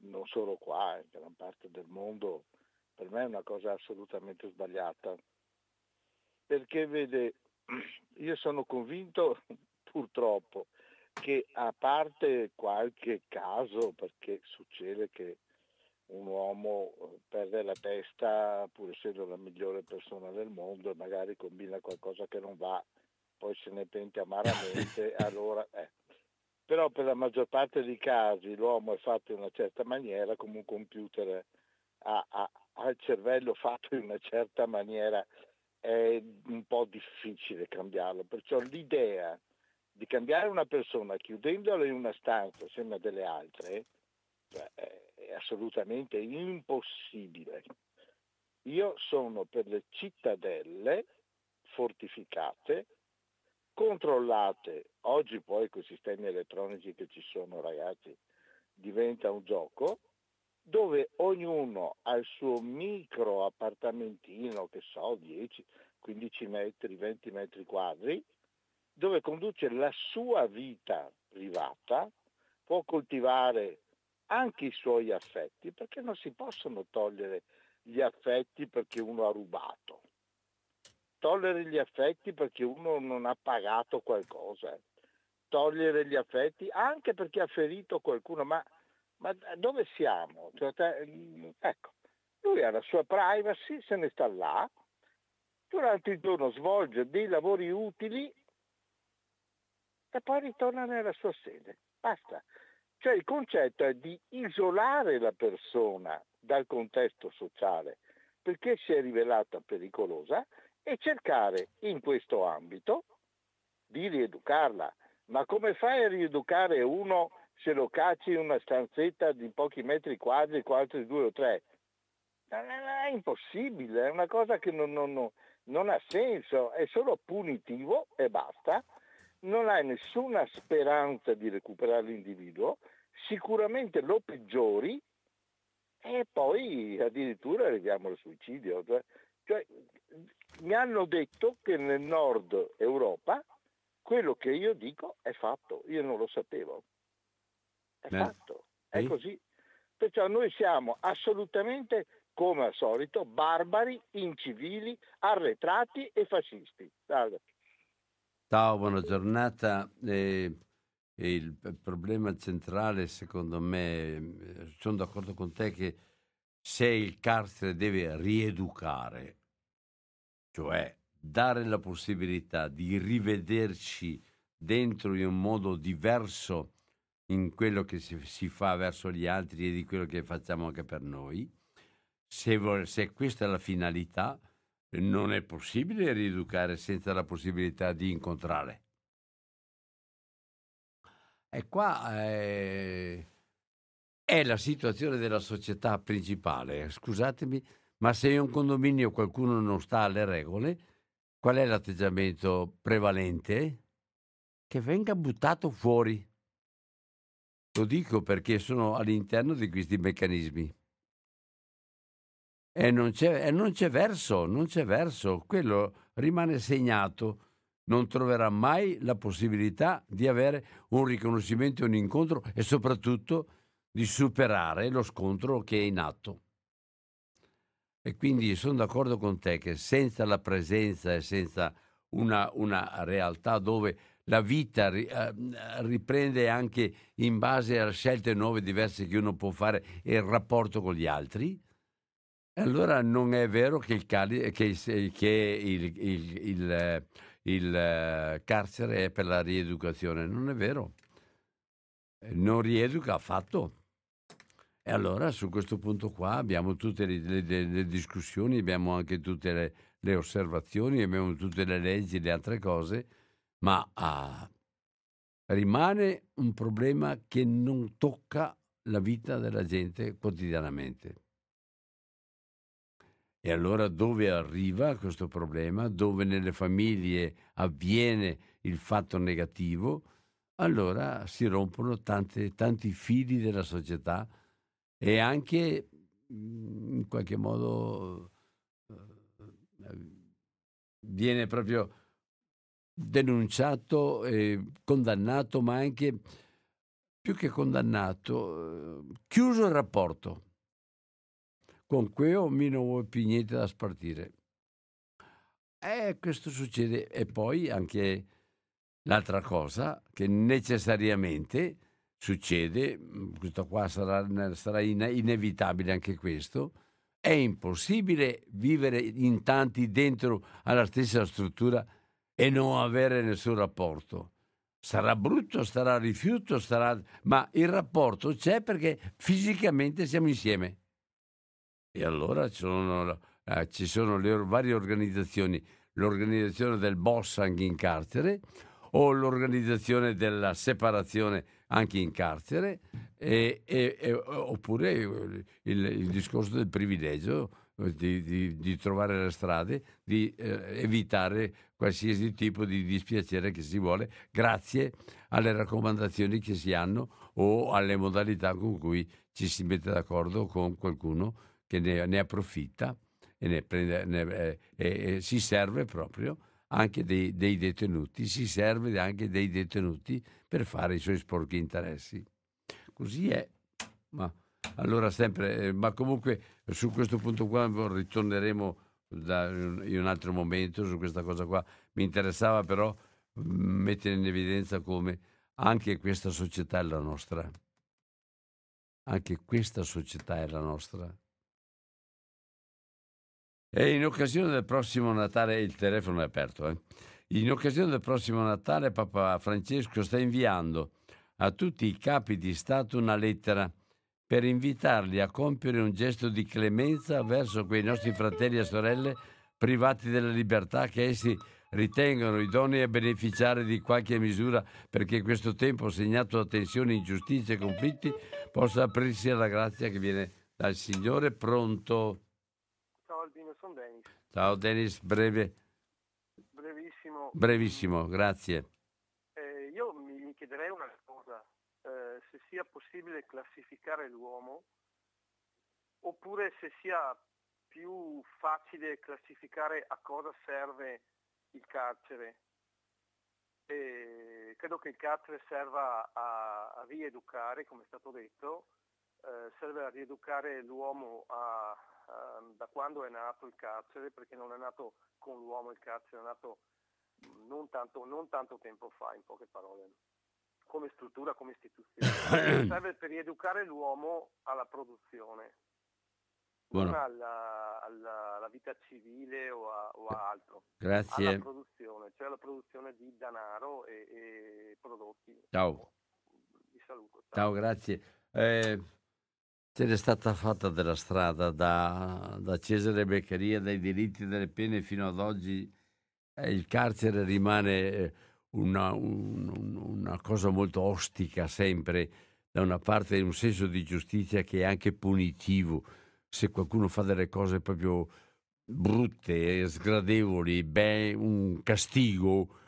non solo qua, in gran parte del mondo, per me è una cosa assolutamente sbagliata. Perché vede, io sono convinto purtroppo che a parte qualche caso, perché succede che un uomo eh, perde la testa pur essendo la migliore persona del mondo e magari combina qualcosa che non va, poi se ne pente amaramente, allora... Eh. però per la maggior parte dei casi l'uomo è fatto in una certa maniera come un computer ha, ha, ha il cervello fatto in una certa maniera è un po' difficile cambiarlo, perciò l'idea di cambiare una persona chiudendola in una stanza assieme a delle altre cioè, assolutamente impossibile. Io sono per le cittadelle fortificate, controllate, oggi poi con i sistemi elettronici che ci sono ragazzi diventa un gioco, dove ognuno ha il suo micro appartamentino, che so, 10, 15 metri, 20 metri quadri, dove conduce la sua vita privata, può coltivare anche i suoi affetti, perché non si possono togliere gli affetti perché uno ha rubato. Togliere gli affetti perché uno non ha pagato qualcosa. Togliere gli affetti anche perché ha ferito qualcuno. Ma, ma dove siamo? Cioè, ecco, lui ha la sua privacy, se ne sta là, durante il giorno svolge dei lavori utili e poi ritorna nella sua sede. Basta. Cioè il concetto è di isolare la persona dal contesto sociale perché si è rivelata pericolosa e cercare in questo ambito di rieducarla. Ma come fai a rieducare uno se lo cacci in una stanzetta di pochi metri quadri altri due o tre? È impossibile, è una cosa che non, non, non ha senso, è solo punitivo e basta non hai nessuna speranza di recuperare l'individuo, sicuramente lo peggiori e poi addirittura arriviamo al suicidio. Cioè, cioè, mi hanno detto che nel nord Europa quello che io dico è fatto, io non lo sapevo. È Beh. fatto, è sì. così. Perciò noi siamo assolutamente, come al solito, barbari, incivili, arretrati e fascisti. Guarda. Ciao, buona giornata. Eh, il problema centrale, secondo me, eh, sono d'accordo con te che se il carcere deve rieducare, cioè dare la possibilità di rivederci dentro in un modo diverso in quello che si, fa verso gli altri e di quello che facciamo anche per noi, se, se questa è la finalità, non è possibile rieducare senza la possibilità di incontrare. E qua è, è la situazione della società principale. Scusatemi, ma se in un condominio qualcuno non sta alle regole, qual è l'atteggiamento prevalente? Che venga buttato fuori. Lo dico perché sono all'interno di questi meccanismi. E non c'è, e non c'è verso, non c'è verso, quello rimane segnato, non troverà mai la possibilità di avere un riconoscimento, un incontro e soprattutto di superare lo scontro che è in atto. E quindi sono d'accordo con te che senza la presenza e senza una, una realtà dove la vita eh, riprende anche in base a scelte nuove, e diverse che uno può fare e il rapporto con gli altri, allora non è vero che il, cali- che, che il, il, il, eh, carcere è per la rieducazione, non è vero. Non rieduca affatto. E allora su questo punto qua abbiamo tutte le, le, le discussioni, abbiamo anche tutte le, le, osservazioni, abbiamo tutte le leggi, le altre cose, ma ah, rimane un problema che non tocca la vita della gente quotidianamente. E allora dove arriva questo problema? Dove nelle famiglie avviene il fatto negativo? Allora si rompono tante, tanti fili della società e anche mm, in qualche modo eh, viene proprio denunciato e condannato, ma anche più che condannato, eh, chiuso il rapporto con quello mi non vuoi più niente da spartire. E questo succede. E poi anche l'altra cosa che necessariamente succede, mm, questo qua sarà, sarà inevitabile anche questo, è impossibile vivere in tanti dentro alla stessa struttura e non avere nessun rapporto. Sarà brutto, sarà rifiuto, sarà... ma il rapporto c'è perché fisicamente siamo insieme. E allora ci sono, eh, ci sono le varie organizzazioni, l'organizzazione del boss anche in carcere o l'organizzazione della separazione anche in carcere e, e, e, oppure il, il, discorso del privilegio di, di, di trovare le strade, di eh, evitare qualsiasi tipo di dispiacere che si vuole, grazie alle raccomandazioni che si hanno o alle modalità con cui ci si mette d'accordo con qualcuno che ne, ne approfitta e, ne prende, ne, eh, e, si serve proprio anche dei, dei, detenuti, si serve anche dei detenuti per fare i suoi sporchi interessi. Così è. Ma allora sempre, eh, ma comunque su questo punto qua ritorneremo da, in un altro momento su questa cosa qua. Mi interessava però mm, mettere in evidenza come anche questa società è la nostra. Anche questa società è la nostra. E in occasione del prossimo Natale, il telefono è aperto, eh? in occasione del prossimo Natale Papa Francesco sta inviando a tutti i capi di Stato una lettera per invitarli a compiere un gesto di clemenza verso quei nostri fratelli e sorelle privati della libertà che essi ritengono idonei a beneficiare di qualche misura perché questo tempo segnato da tensioni, ingiustizie e conflitti possa aprirsi alla grazia che viene dal Signore pronto. Ciao Albino, sono Denis. Ciao Denis, breve. Brevissimo. Brevissimo, grazie. Eh, io mi, mi chiederei una eh, se sia possibile classificare l'uomo oppure se sia più facile classificare a cosa serve il carcere. E credo che il carcere serva a, a rieducare, come è stato detto, eh, serve a rieducare l'uomo a, a, da quando è nato il carcere, perché non è nato con l'uomo il carcere, è nato non tanto, non tanto tempo fa, in poche parole come struttura, come istituzione. Serve per rieducare l'uomo alla produzione, Buono. non alla, alla, alla, vita civile o a, o a, altro. Grazie. Alla produzione, cioè la produzione di denaro e, e prodotti. Ciao. Vi saluto. Ciao, ciao grazie. Eh, ce n'è stata fatta della strada da, da Cesare Beccaria, dai diritti delle pene fino ad oggi. Eh, il carcere rimane eh, una, un, una cosa molto ostica sempre, da una parte un senso di giustizia che è anche punitivo, se qualcuno fa delle cose proprio brutte, sgradevoli, beh, un castigo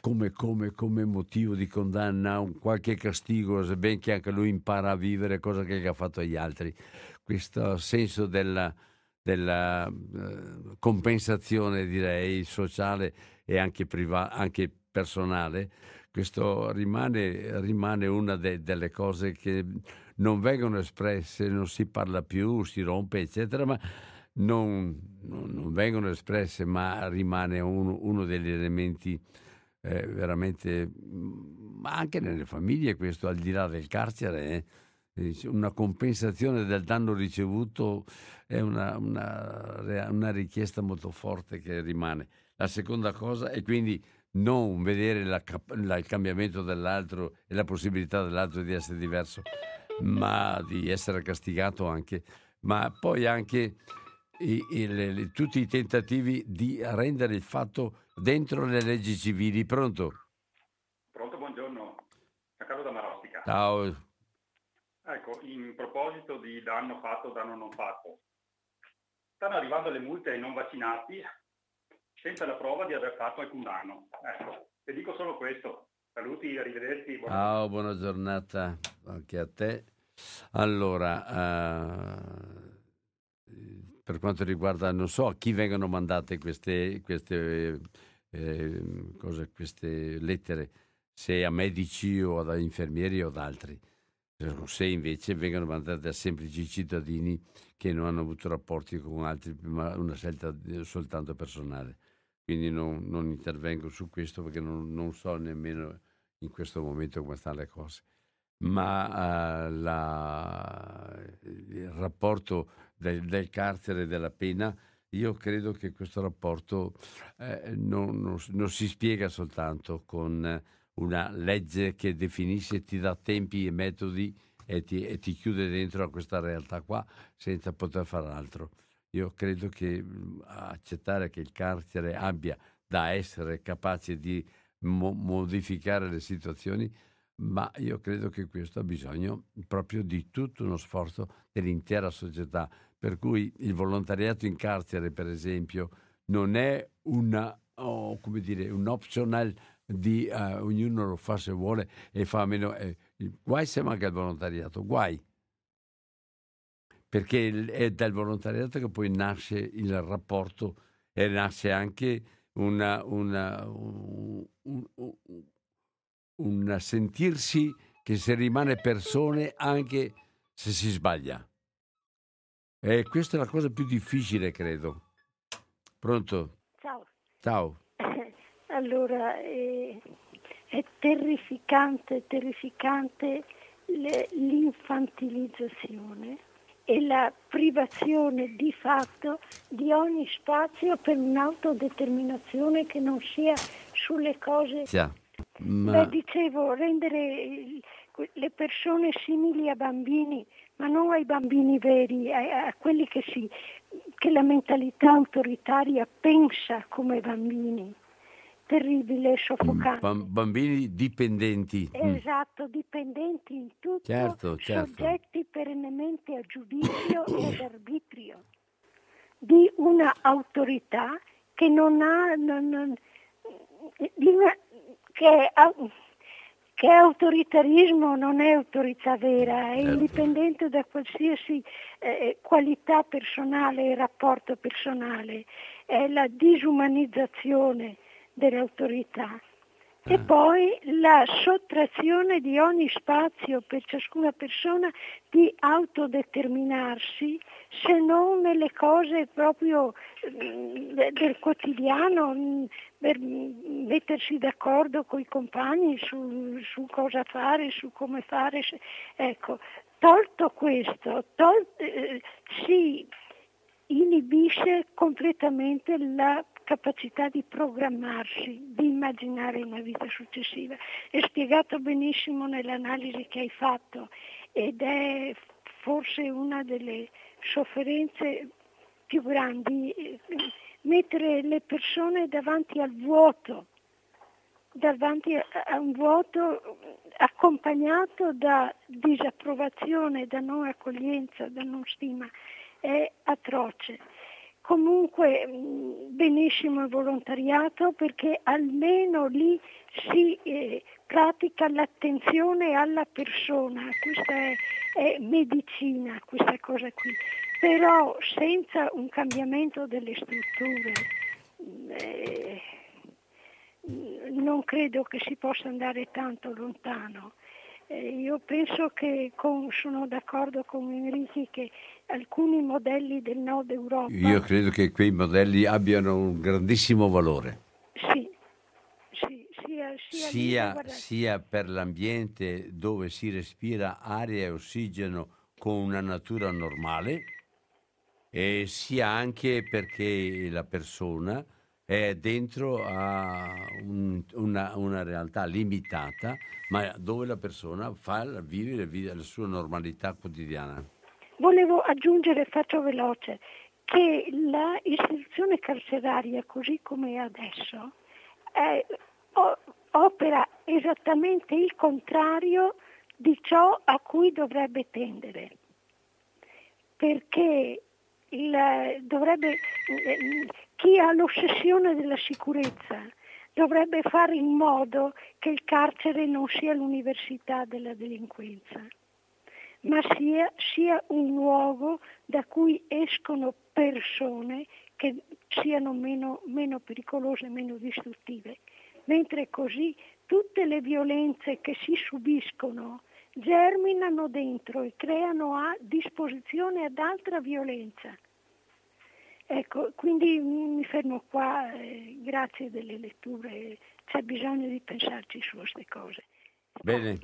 come, come, come, motivo di condanna, un qualche castigo, sebbene che anche lui impara a vivere, cosa che ha fatto agli altri. Questo senso della, della eh, compensazione, direi, sociale e anche, priva- anche personale, questo rimane, rimane una de- delle cose che non vengono espresse, non si parla più, si rompe, eccetera, ma non, non, vengono espresse, ma rimane un, uno degli elementi eh, veramente, ma anche nelle famiglie questo, al di là del carcere, eh, una compensazione del danno ricevuto è una, una, una richiesta molto forte che rimane. La seconda cosa è quindi non vedere la, la, il cambiamento dell'altro e la possibilità dell'altro di essere diverso, ma di essere castigato anche, ma poi anche i, i, tutti i tentativi di rendere il fatto dentro le leggi civili. Pronto? Pronto, buongiorno. Giancarlo da Marostica. Ciao. Ecco, in proposito di danno fatto danno non fatto, stanno arrivando le multe ai non vaccinati senza la prova di aver fatto alcun danno. Ecco, ti dico solo questo. Saluti, arrivederci. Buona, Ciao, buona giornata anche a te. Allora, uh, per quanto riguarda, non so a chi vengono mandate queste, queste, eh, cose, queste lettere, se a medici o ad infermieri o ad altri se invece vengono mandate a semplici cittadini che non hanno avuto rapporti con altri, ma una scelta soltanto personale quindi non, non intervengo su questo perché non, non, so nemmeno in questo momento come stanno le cose. Ma uh, la, il rapporto del, del, carcere e della pena, io credo che questo rapporto eh, non, non, si spiega soltanto con una legge che definisce, ti dà tempi e metodi e ti, e ti chiude dentro a questa realtà qua senza poter fare altro. Io credo che mh, accettare che il carcere abbia da essere capace di mo- modificare le situazioni, ma io credo che questo ha bisogno proprio di tutto uno sforzo dell'intera società. Per cui il volontariato in carcere, per esempio, non è una, oh, dire, un optional di uh, ognuno lo fa se vuole e fa meno. Eh, guai se manca il volontariato, guai. Perché è dal volontariato che poi nasce il rapporto e nasce anche una, una, un, un, un, un sentirsi che si rimane persone anche se si sbaglia. E questa è la cosa più difficile, credo. Pronto? Ciao. Ciao. Allora, eh, è terrificante, terrificante le, l'infantilizzazione e la privazione di fatto di ogni spazio per un'autodeterminazione che non sia sulle cose. Sì, ma... Beh, dicevo, rendere le persone simili a bambini, ma non ai bambini veri, a, a quelli che, si, che la mentalità autoritaria pensa come bambini terribile, soffocante. Mm, bambini dipendenti. Mm. Esatto, dipendenti in tutto, certo, certo. soggetti perennemente a giudizio e ad arbitrio di una autorità che non ha, non, non, una, che, che, autoritarismo non è autorità vera, è certo. indipendente da qualsiasi eh, qualità personale e rapporto personale, è la disumanizzazione delle autorità e mm. poi la sottrazione di ogni spazio per ciascuna persona di autodeterminarsi se non nelle cose proprio mm, del quotidiano, mm, per mettersi d'accordo con i compagni su, su, cosa fare, su come fare. Ecco, tolto questo, tol- eh, si inibisce completamente la capacità di programmarsi, di immaginare una vita successiva. È spiegato benissimo nell'analisi che hai fatto ed è forse una delle sofferenze più grandi, eh, mettere le persone davanti al vuoto, davanti a un vuoto accompagnato da disapprovazione, da non accoglienza, da non stima, è atroce. Comunque mm, benissimo il volontariato perché almeno lì si eh, pratica l'attenzione alla persona, questa è, è medicina, questa cosa qui. Però senza un cambiamento delle strutture mm, eh, non credo che si possa andare tanto lontano. Eh, io penso che con, sono d'accordo con Enrichi che alcuni modelli del nord Europa... Io credo che quei modelli abbiano un grandissimo valore. Sì, sì sia, sia, sia, sia per l'ambiente dove si respira aria e ossigeno con una natura normale, e sia anche perché la persona è dentro a un, una, una, realtà limitata, ma dove la persona fa, vive la sua normalità quotidiana. Volevo aggiungere, faccio veloce, che l'istituzione carceraria così come è adesso è, opera esattamente il contrario di ciò a cui dovrebbe tendere, perché il, dovrebbe, chi ha l'ossessione della sicurezza dovrebbe fare in modo che il carcere non sia l'università della delinquenza, ma sia, sia un luogo da cui escono persone che siano meno, meno pericolose, meno distruttive. Mentre così tutte le violenze che si subiscono germinano dentro e creano a disposizione ad altra violenza. Ecco, quindi mi fermo qua, eh, grazie delle letture, c'è bisogno di pensarci su queste cose. Bene,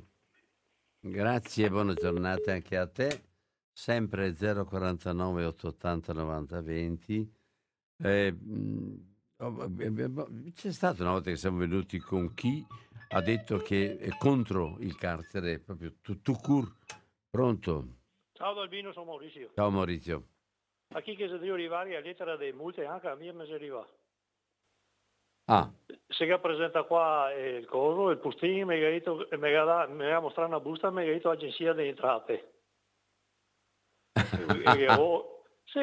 grazie, buona giornata anche a te. Sempre 049 880 90 20. Eh, c'è stata una volta che siamo venuti con chi ha detto che è contro il carcere, proprio tu, cur. Pronto? Ciao Albino, sono Maurizio. Ciao Maurizio. A chi che si deve arrivare a lettera delle multe anche a me mi si arriva. Ah. Se che presenta qua il coso, il postino mi ha, detto, mi ha, mi ha mostrato una busta mi ha detto agenzia delle entrate. e io, sì,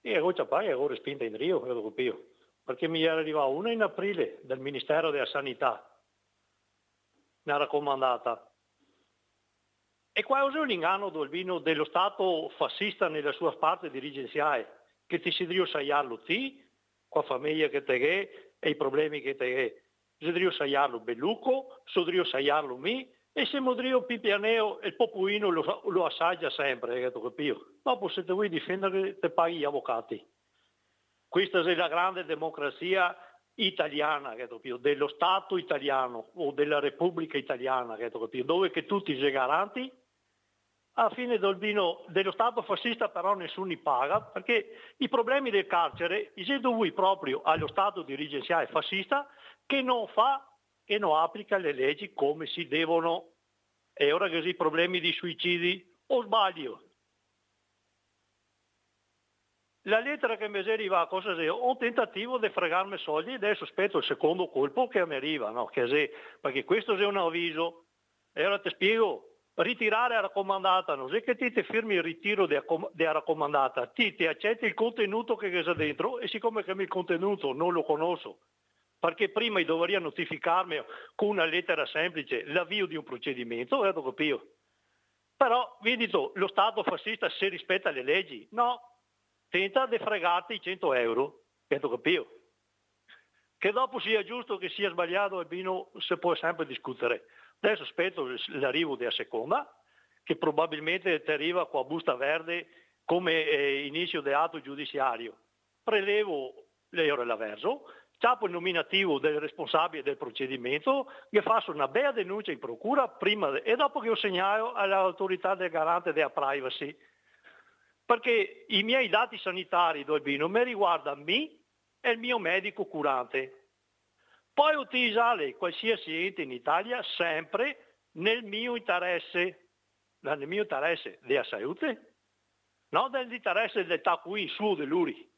e io poi ero respinta in Rio, credo capito, perché mi era arrivata una in aprile dal Ministero della Sanità, una raccomandata. E è un inganno Dolbino dello Stato fascista nella sua parte dirigenziale, che ti si deve saiarlo ti, con la famiglia che te è, e i problemi che te. Si deve saiarlo Bellucco, si deve saiarlo mi, e se Modrio Pipianeo il popuino lo, lo assaggia sempre, hai capito? Dopo se te vuoi difendere te paghi gli avvocati. Questa è la grande democrazia italiana, capito? dello Stato italiano o della Repubblica italiana, capito? dove che tutti si garanti alla fine del vino dello Stato fascista però nessuno li paga perché i problemi del carcere sono dovuti proprio allo Stato dirigenziale fascista che non fa e non applica le leggi come si devono. E ora che i problemi di suicidi, o sbaglio? La lettera che mi arriva cosa è? Un tentativo di fregarmi soldi ed è sospetto il secondo colpo che mi arriva, no? che è, perché questo è un avviso. E ora ti spiego, ritirare la raccomandata, non è che ti, ti firmi il ritiro della raccomandata, ti, ti accetti il contenuto che c'è dentro e siccome che il contenuto non lo conosco, perché prima dovrei notificarmi con una lettera semplice l'avvio di un procedimento, vedo capito. Però, vedi tu, lo Stato fascista se rispetta le leggi, no, tenta di fregarti i 100 euro, vedo capito. Che dopo sia giusto che sia sbagliato, Albino, si può sempre discutere. Adesso aspetto l'arrivo della seconda, che probabilmente ti arriva qua a busta verde come eh, inizio di atto giudiziario. Prelevo l'euro e l'averso, capo il nominativo del responsabile del procedimento, che faccio una bella denuncia in procura prima e dopo che ho segnato all'autorità del garante della privacy. Perché i miei dati sanitari d'Olbino mi riguardano me e il mio medico curante. Poi utilizzare qualsiasi ente in Italia sempre nel mio interesse, nel mio interesse della salute, non nell'interesse dell'età qui su dell'URI,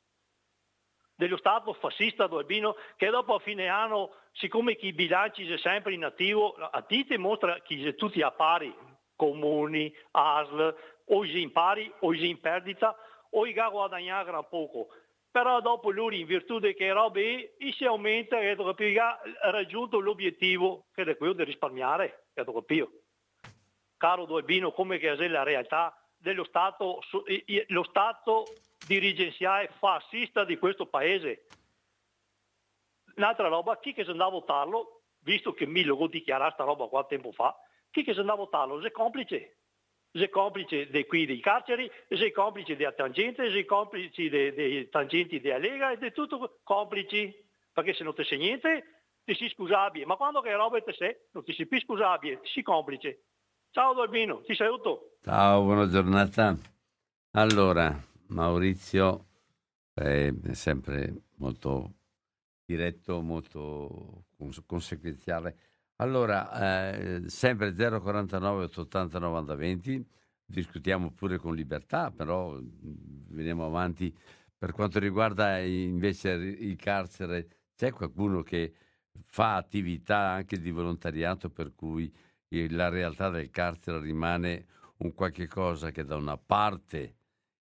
dello Stato fascista d'Albino che dopo a fine anno, siccome chi bilanci sono sempre in attivo, a ti dimostra che tutti a pari, comuni, ASL, o in pari, o in perdita, o i guadagnare un poco però dopo lui in virtù di che robe si aumenta e ha raggiunto l'obiettivo che è quello di risparmiare, Caro Dolbino, come che è la realtà dello Stato, lo Stato dirigenziale fascista di questo paese. Un'altra roba, chi che se andava a votarlo, visto che mi lo dichiarare sta roba qualche tempo fa, chi che se andava a votarlo è complice sei complice di qui dei carceri, sei complice della tangente, sei complice dei, dei tangenti della Lega ed è tutto complici, perché se non ti sei niente ti si scusabile, ma quando che roba te sei non ti si più scusabile, ti si complice. Ciao Dolbino, ti saluto. Ciao, buona giornata. Allora, Maurizio è sempre molto diretto, molto conseguenziale allora, eh, sempre 049 880 90 20, discutiamo pure con libertà, però veniamo avanti. Per quanto riguarda invece il carcere, c'è qualcuno che fa attività anche di volontariato per cui la realtà del carcere rimane un qualche cosa che da una parte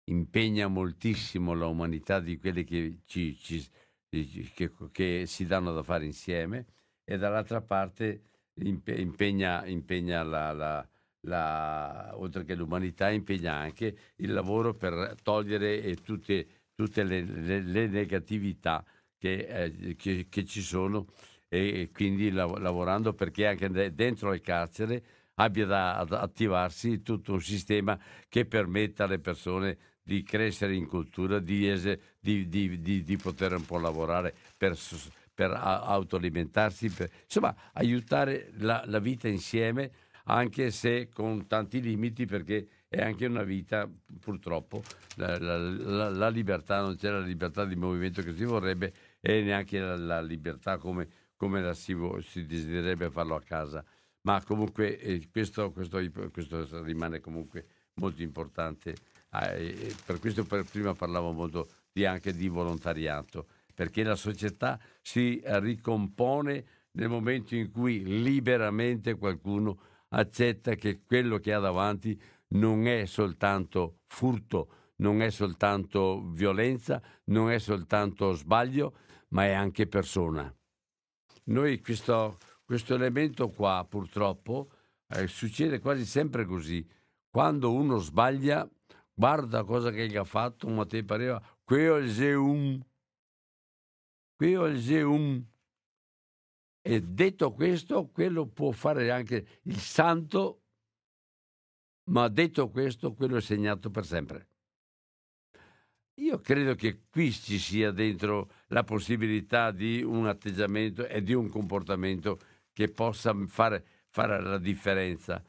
impegna moltissimo la umanità di quelli che, ci, ci, che, che si danno da fare insieme e dall'altra parte impegna, impegna la, la, la, oltre che l'umanità, impegna anche il lavoro per togliere tutte, tutte le, le, le, negatività che, eh, che, che, ci sono e quindi lav- lavorando perché anche dentro il carcere abbia da attivarsi tutto un sistema che permetta alle persone di crescere in cultura, di, es- di, di, di poter un po' lavorare per per autoalimentarsi, per, insomma aiutare la, la, vita insieme, anche se con tanti limiti, perché è anche una vita, purtroppo, la, la, la libertà, non c'è la libertà di movimento che si vorrebbe e neanche la, libertà come, come la si, si desidererebbe farlo a casa. Ma comunque eh, questo, questo, questo, rimane comunque molto importante. Eh, per questo per prima parlavo molto di, anche di volontariato, perché la società si ricompone nel momento in cui liberamente qualcuno accetta che quello che ha davanti non è soltanto furto, non è soltanto violenza, non è soltanto sbaglio, ma è anche persona. Noi questo, questo elemento qua purtroppo eh, succede quasi sempre così. Quando uno sbaglia, guarda cosa che gli ha fatto, ma ti pareva, ho il Zeum, qui ho il Zeum. E detto questo, quello può fare anche il santo, ma detto questo, quello è segnato per sempre. Io credo che qui ci sia dentro la possibilità di un atteggiamento e di un comportamento che possa fare, fare la differenza.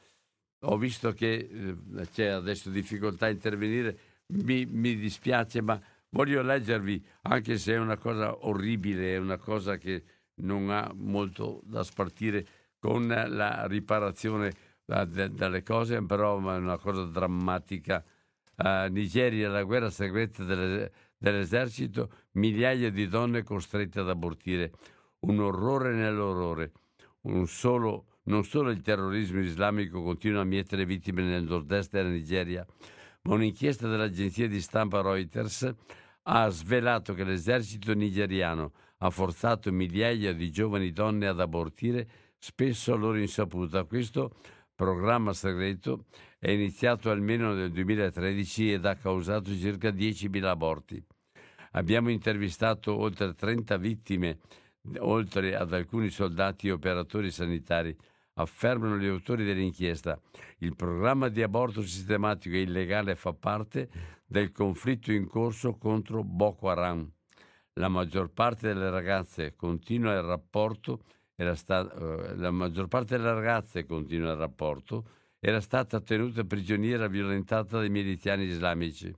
Ho visto che eh, c'è adesso difficoltà a intervenire, mi, mi, dispiace, ma voglio leggervi, anche se è una cosa orribile, è una cosa che non ha molto da spartire con la riparazione dalle cose, però è una cosa drammatica a Nigeria, la guerra segreta delle, dell'esercito, migliaia di donne costrette ad abortire. Un orrore nell'orrore. Un solo, non solo il terrorismo islamico continua a mietere vittime nel nord-est della Nigeria, ma un'inchiesta dell'agenzia di stampa Reuters ha svelato che l'esercito nigeriano ha forzato migliaia di giovani donne ad abortire, spesso a loro insaputa. Questo programma segreto è iniziato almeno nel 2013 ed ha causato circa 10.000 aborti. Abbiamo intervistato oltre 30 vittime, oltre ad alcuni soldati e operatori sanitari. Affermano gli autori dell'inchiesta. Il programma di aborto sistematico e illegale fa parte del conflitto in corso contro Boko Haram. La maggior parte delle ragazze continua il rapporto sta, uh, la maggior parte delle ragazze continua il rapporto era stata tenuta prigioniera violentata dai miliziani islamici.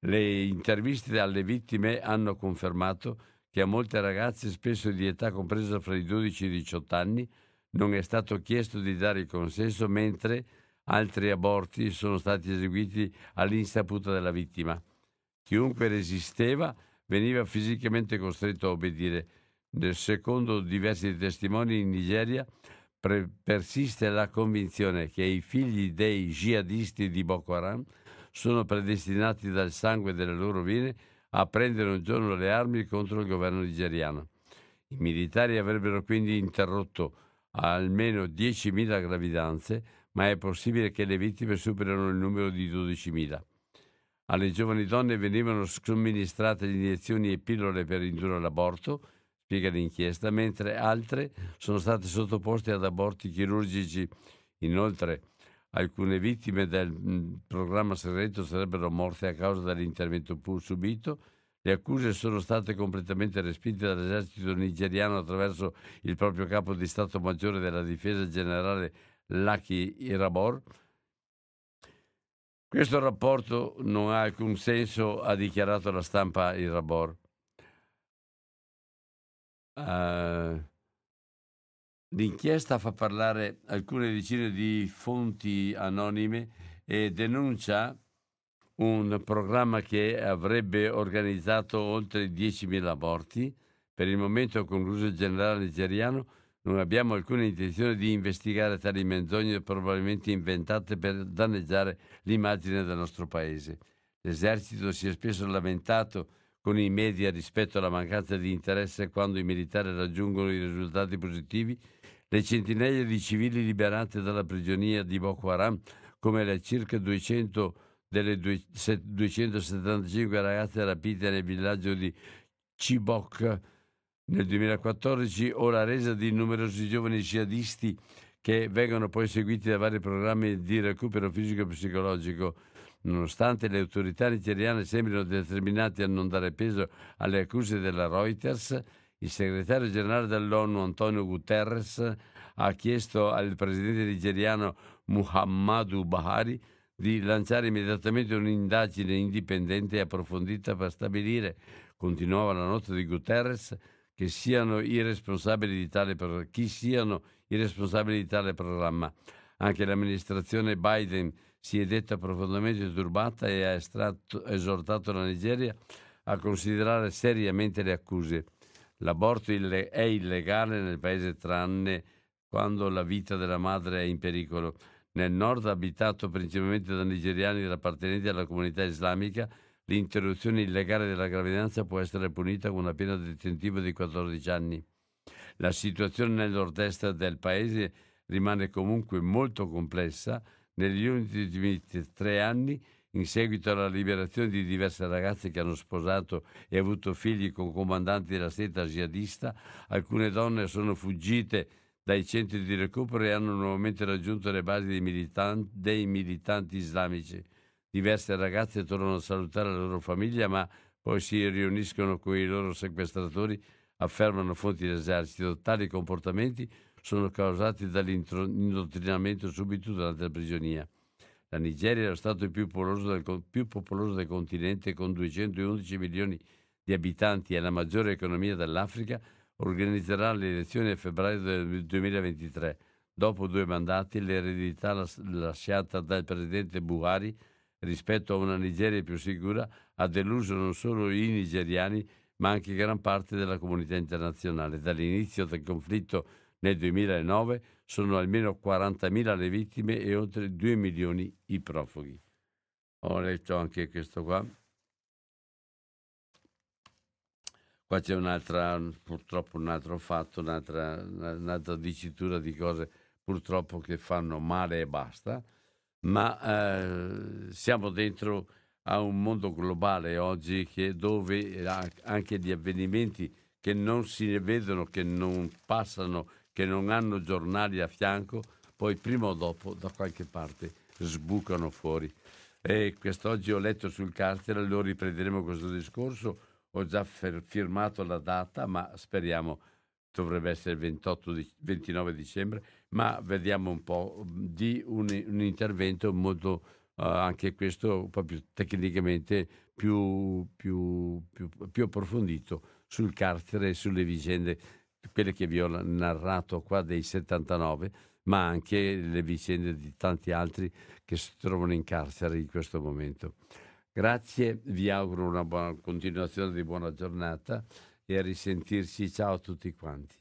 Le interviste alle vittime hanno confermato che a molte ragazze, spesso di età compresa fra i 12 e i 18 anni, non è stato chiesto di dare il consenso, mentre altri aborti sono stati eseguiti all'insaputa della vittima. Chiunque resisteva veniva fisicamente costretto a obbedire. Secondo diversi testimoni in Nigeria, pre- persiste la convinzione che i figli dei jihadisti di Boko Haram sono predestinati dal sangue delle loro vene a prendere un giorno le armi contro il governo nigeriano. I militari avrebbero quindi interrotto almeno 10.000 gravidanze, ma è possibile che le vittime superino il numero di 12.000. Alle giovani donne venivano somministrate iniezioni e pillole per indurre l'aborto, spiega l'inchiesta, mentre altre sono state sottoposte ad aborti chirurgici. Inoltre, alcune vittime del mm, programma segreto sarebbero morte a causa dell'intervento subito. Le accuse sono state completamente respinte dall'esercito nigeriano attraverso il proprio capo di Stato Maggiore della Difesa Generale Laki Irabor. Questo rapporto non ha alcun senso, ha dichiarato la stampa Irabor. Uh, l'inchiesta fa parlare alcune decine di fonti anonime e denuncia un programma che avrebbe organizzato oltre 10.000 aborti. Per il momento, concluso il generale nigeriano, non abbiamo alcuna intenzione di investigare tali menzogne probabilmente inventate per danneggiare l'immagine del nostro paese. L'esercito si è spesso lamentato con i media rispetto alla mancanza di interesse quando i militari raggiungono i risultati positivi, le centinaia di civili liberate dalla prigionia di Boko Haram, come le circa 200 delle 275 ragazze rapite nel villaggio di Chibok nel 2014, o la resa di numerosi giovani jihadisti che vengono poi seguiti da vari programmi di recupero fisico e psicologico. Nonostante le autorità nigeriane sembrino determinate a non dare peso alle accuse della Reuters, il segretario generale dell'ONU Antonio Guterres ha chiesto al presidente nigeriano Muhammadu Buhari di lanciare immediatamente un'indagine indipendente e approfondita per stabilire, continuava la nota di Guterres, che siano i responsabili di tale, chi siano i responsabili di tale programma. Anche l'amministrazione Biden si è detta profondamente turbata e ha estratto, esortato la Nigeria a considerare seriamente le accuse. L'aborto è illegale nel paese tranne quando la vita della madre è in pericolo. Nel nord, abitato principalmente da nigeriani appartenenti alla comunità islamica, l'interruzione illegale della gravidanza può essere punita con una pena detentiva di 14 anni. La situazione nel nord-est del paese rimane comunque molto complessa. Negli ultimi tre anni, in seguito alla liberazione di diverse ragazze che hanno sposato e avuto figli con comandanti della seta jihadista, alcune donne sono fuggite dai centri di recupero e hanno nuovamente raggiunto le basi dei militanti, dei militanti islamici. Diverse ragazze tornano a salutare la loro famiglia, ma poi si riuniscono con i loro sequestratori, affermano fonti dell'esercito. Tali comportamenti sono causati dall'indottrinamento subito durante la prigionia. La Nigeria è lo stato più popoloso, del, più popoloso del continente con 211 milioni di abitanti e la maggiore economia dell'Africa, organizzerà le elezioni a febbraio del 2023. Dopo due mandati, l'eredità lasciata dal presidente Buhari rispetto a una Nigeria più sicura ha deluso non solo i nigeriani, ma anche gran parte della comunità internazionale. Dall'inizio del conflitto nel 2009 sono almeno 40.000 le vittime e oltre 2 milioni i profughi. Ho letto anche questo qua. Qua c'è un'altra, purtroppo un altro fatto, un'altra, un'altra dicitura di cose purtroppo che fanno male e basta ma eh, siamo dentro a un mondo globale oggi che, dove anche gli avvenimenti che non si vedono, che non passano, che non hanno giornali a fianco, poi prima o dopo da qualche parte sbucano fuori. E quest'oggi ho letto sul carcere, lo riprenderemo questo discorso, ho già firmato la data, ma speriamo dovrebbe essere il 28 di, 29 dicembre, ma vediamo un po' di un, un intervento molto, uh, anche questo più tecnicamente più, più, più, più approfondito sul carcere e sulle vicende, quelle che vi ho narrato qua dei 79, ma anche le vicende di tanti altri che si trovano in carcere in questo momento. Grazie, vi auguro una buona continuazione di buona giornata e a risentirci. Ciao a tutti quanti.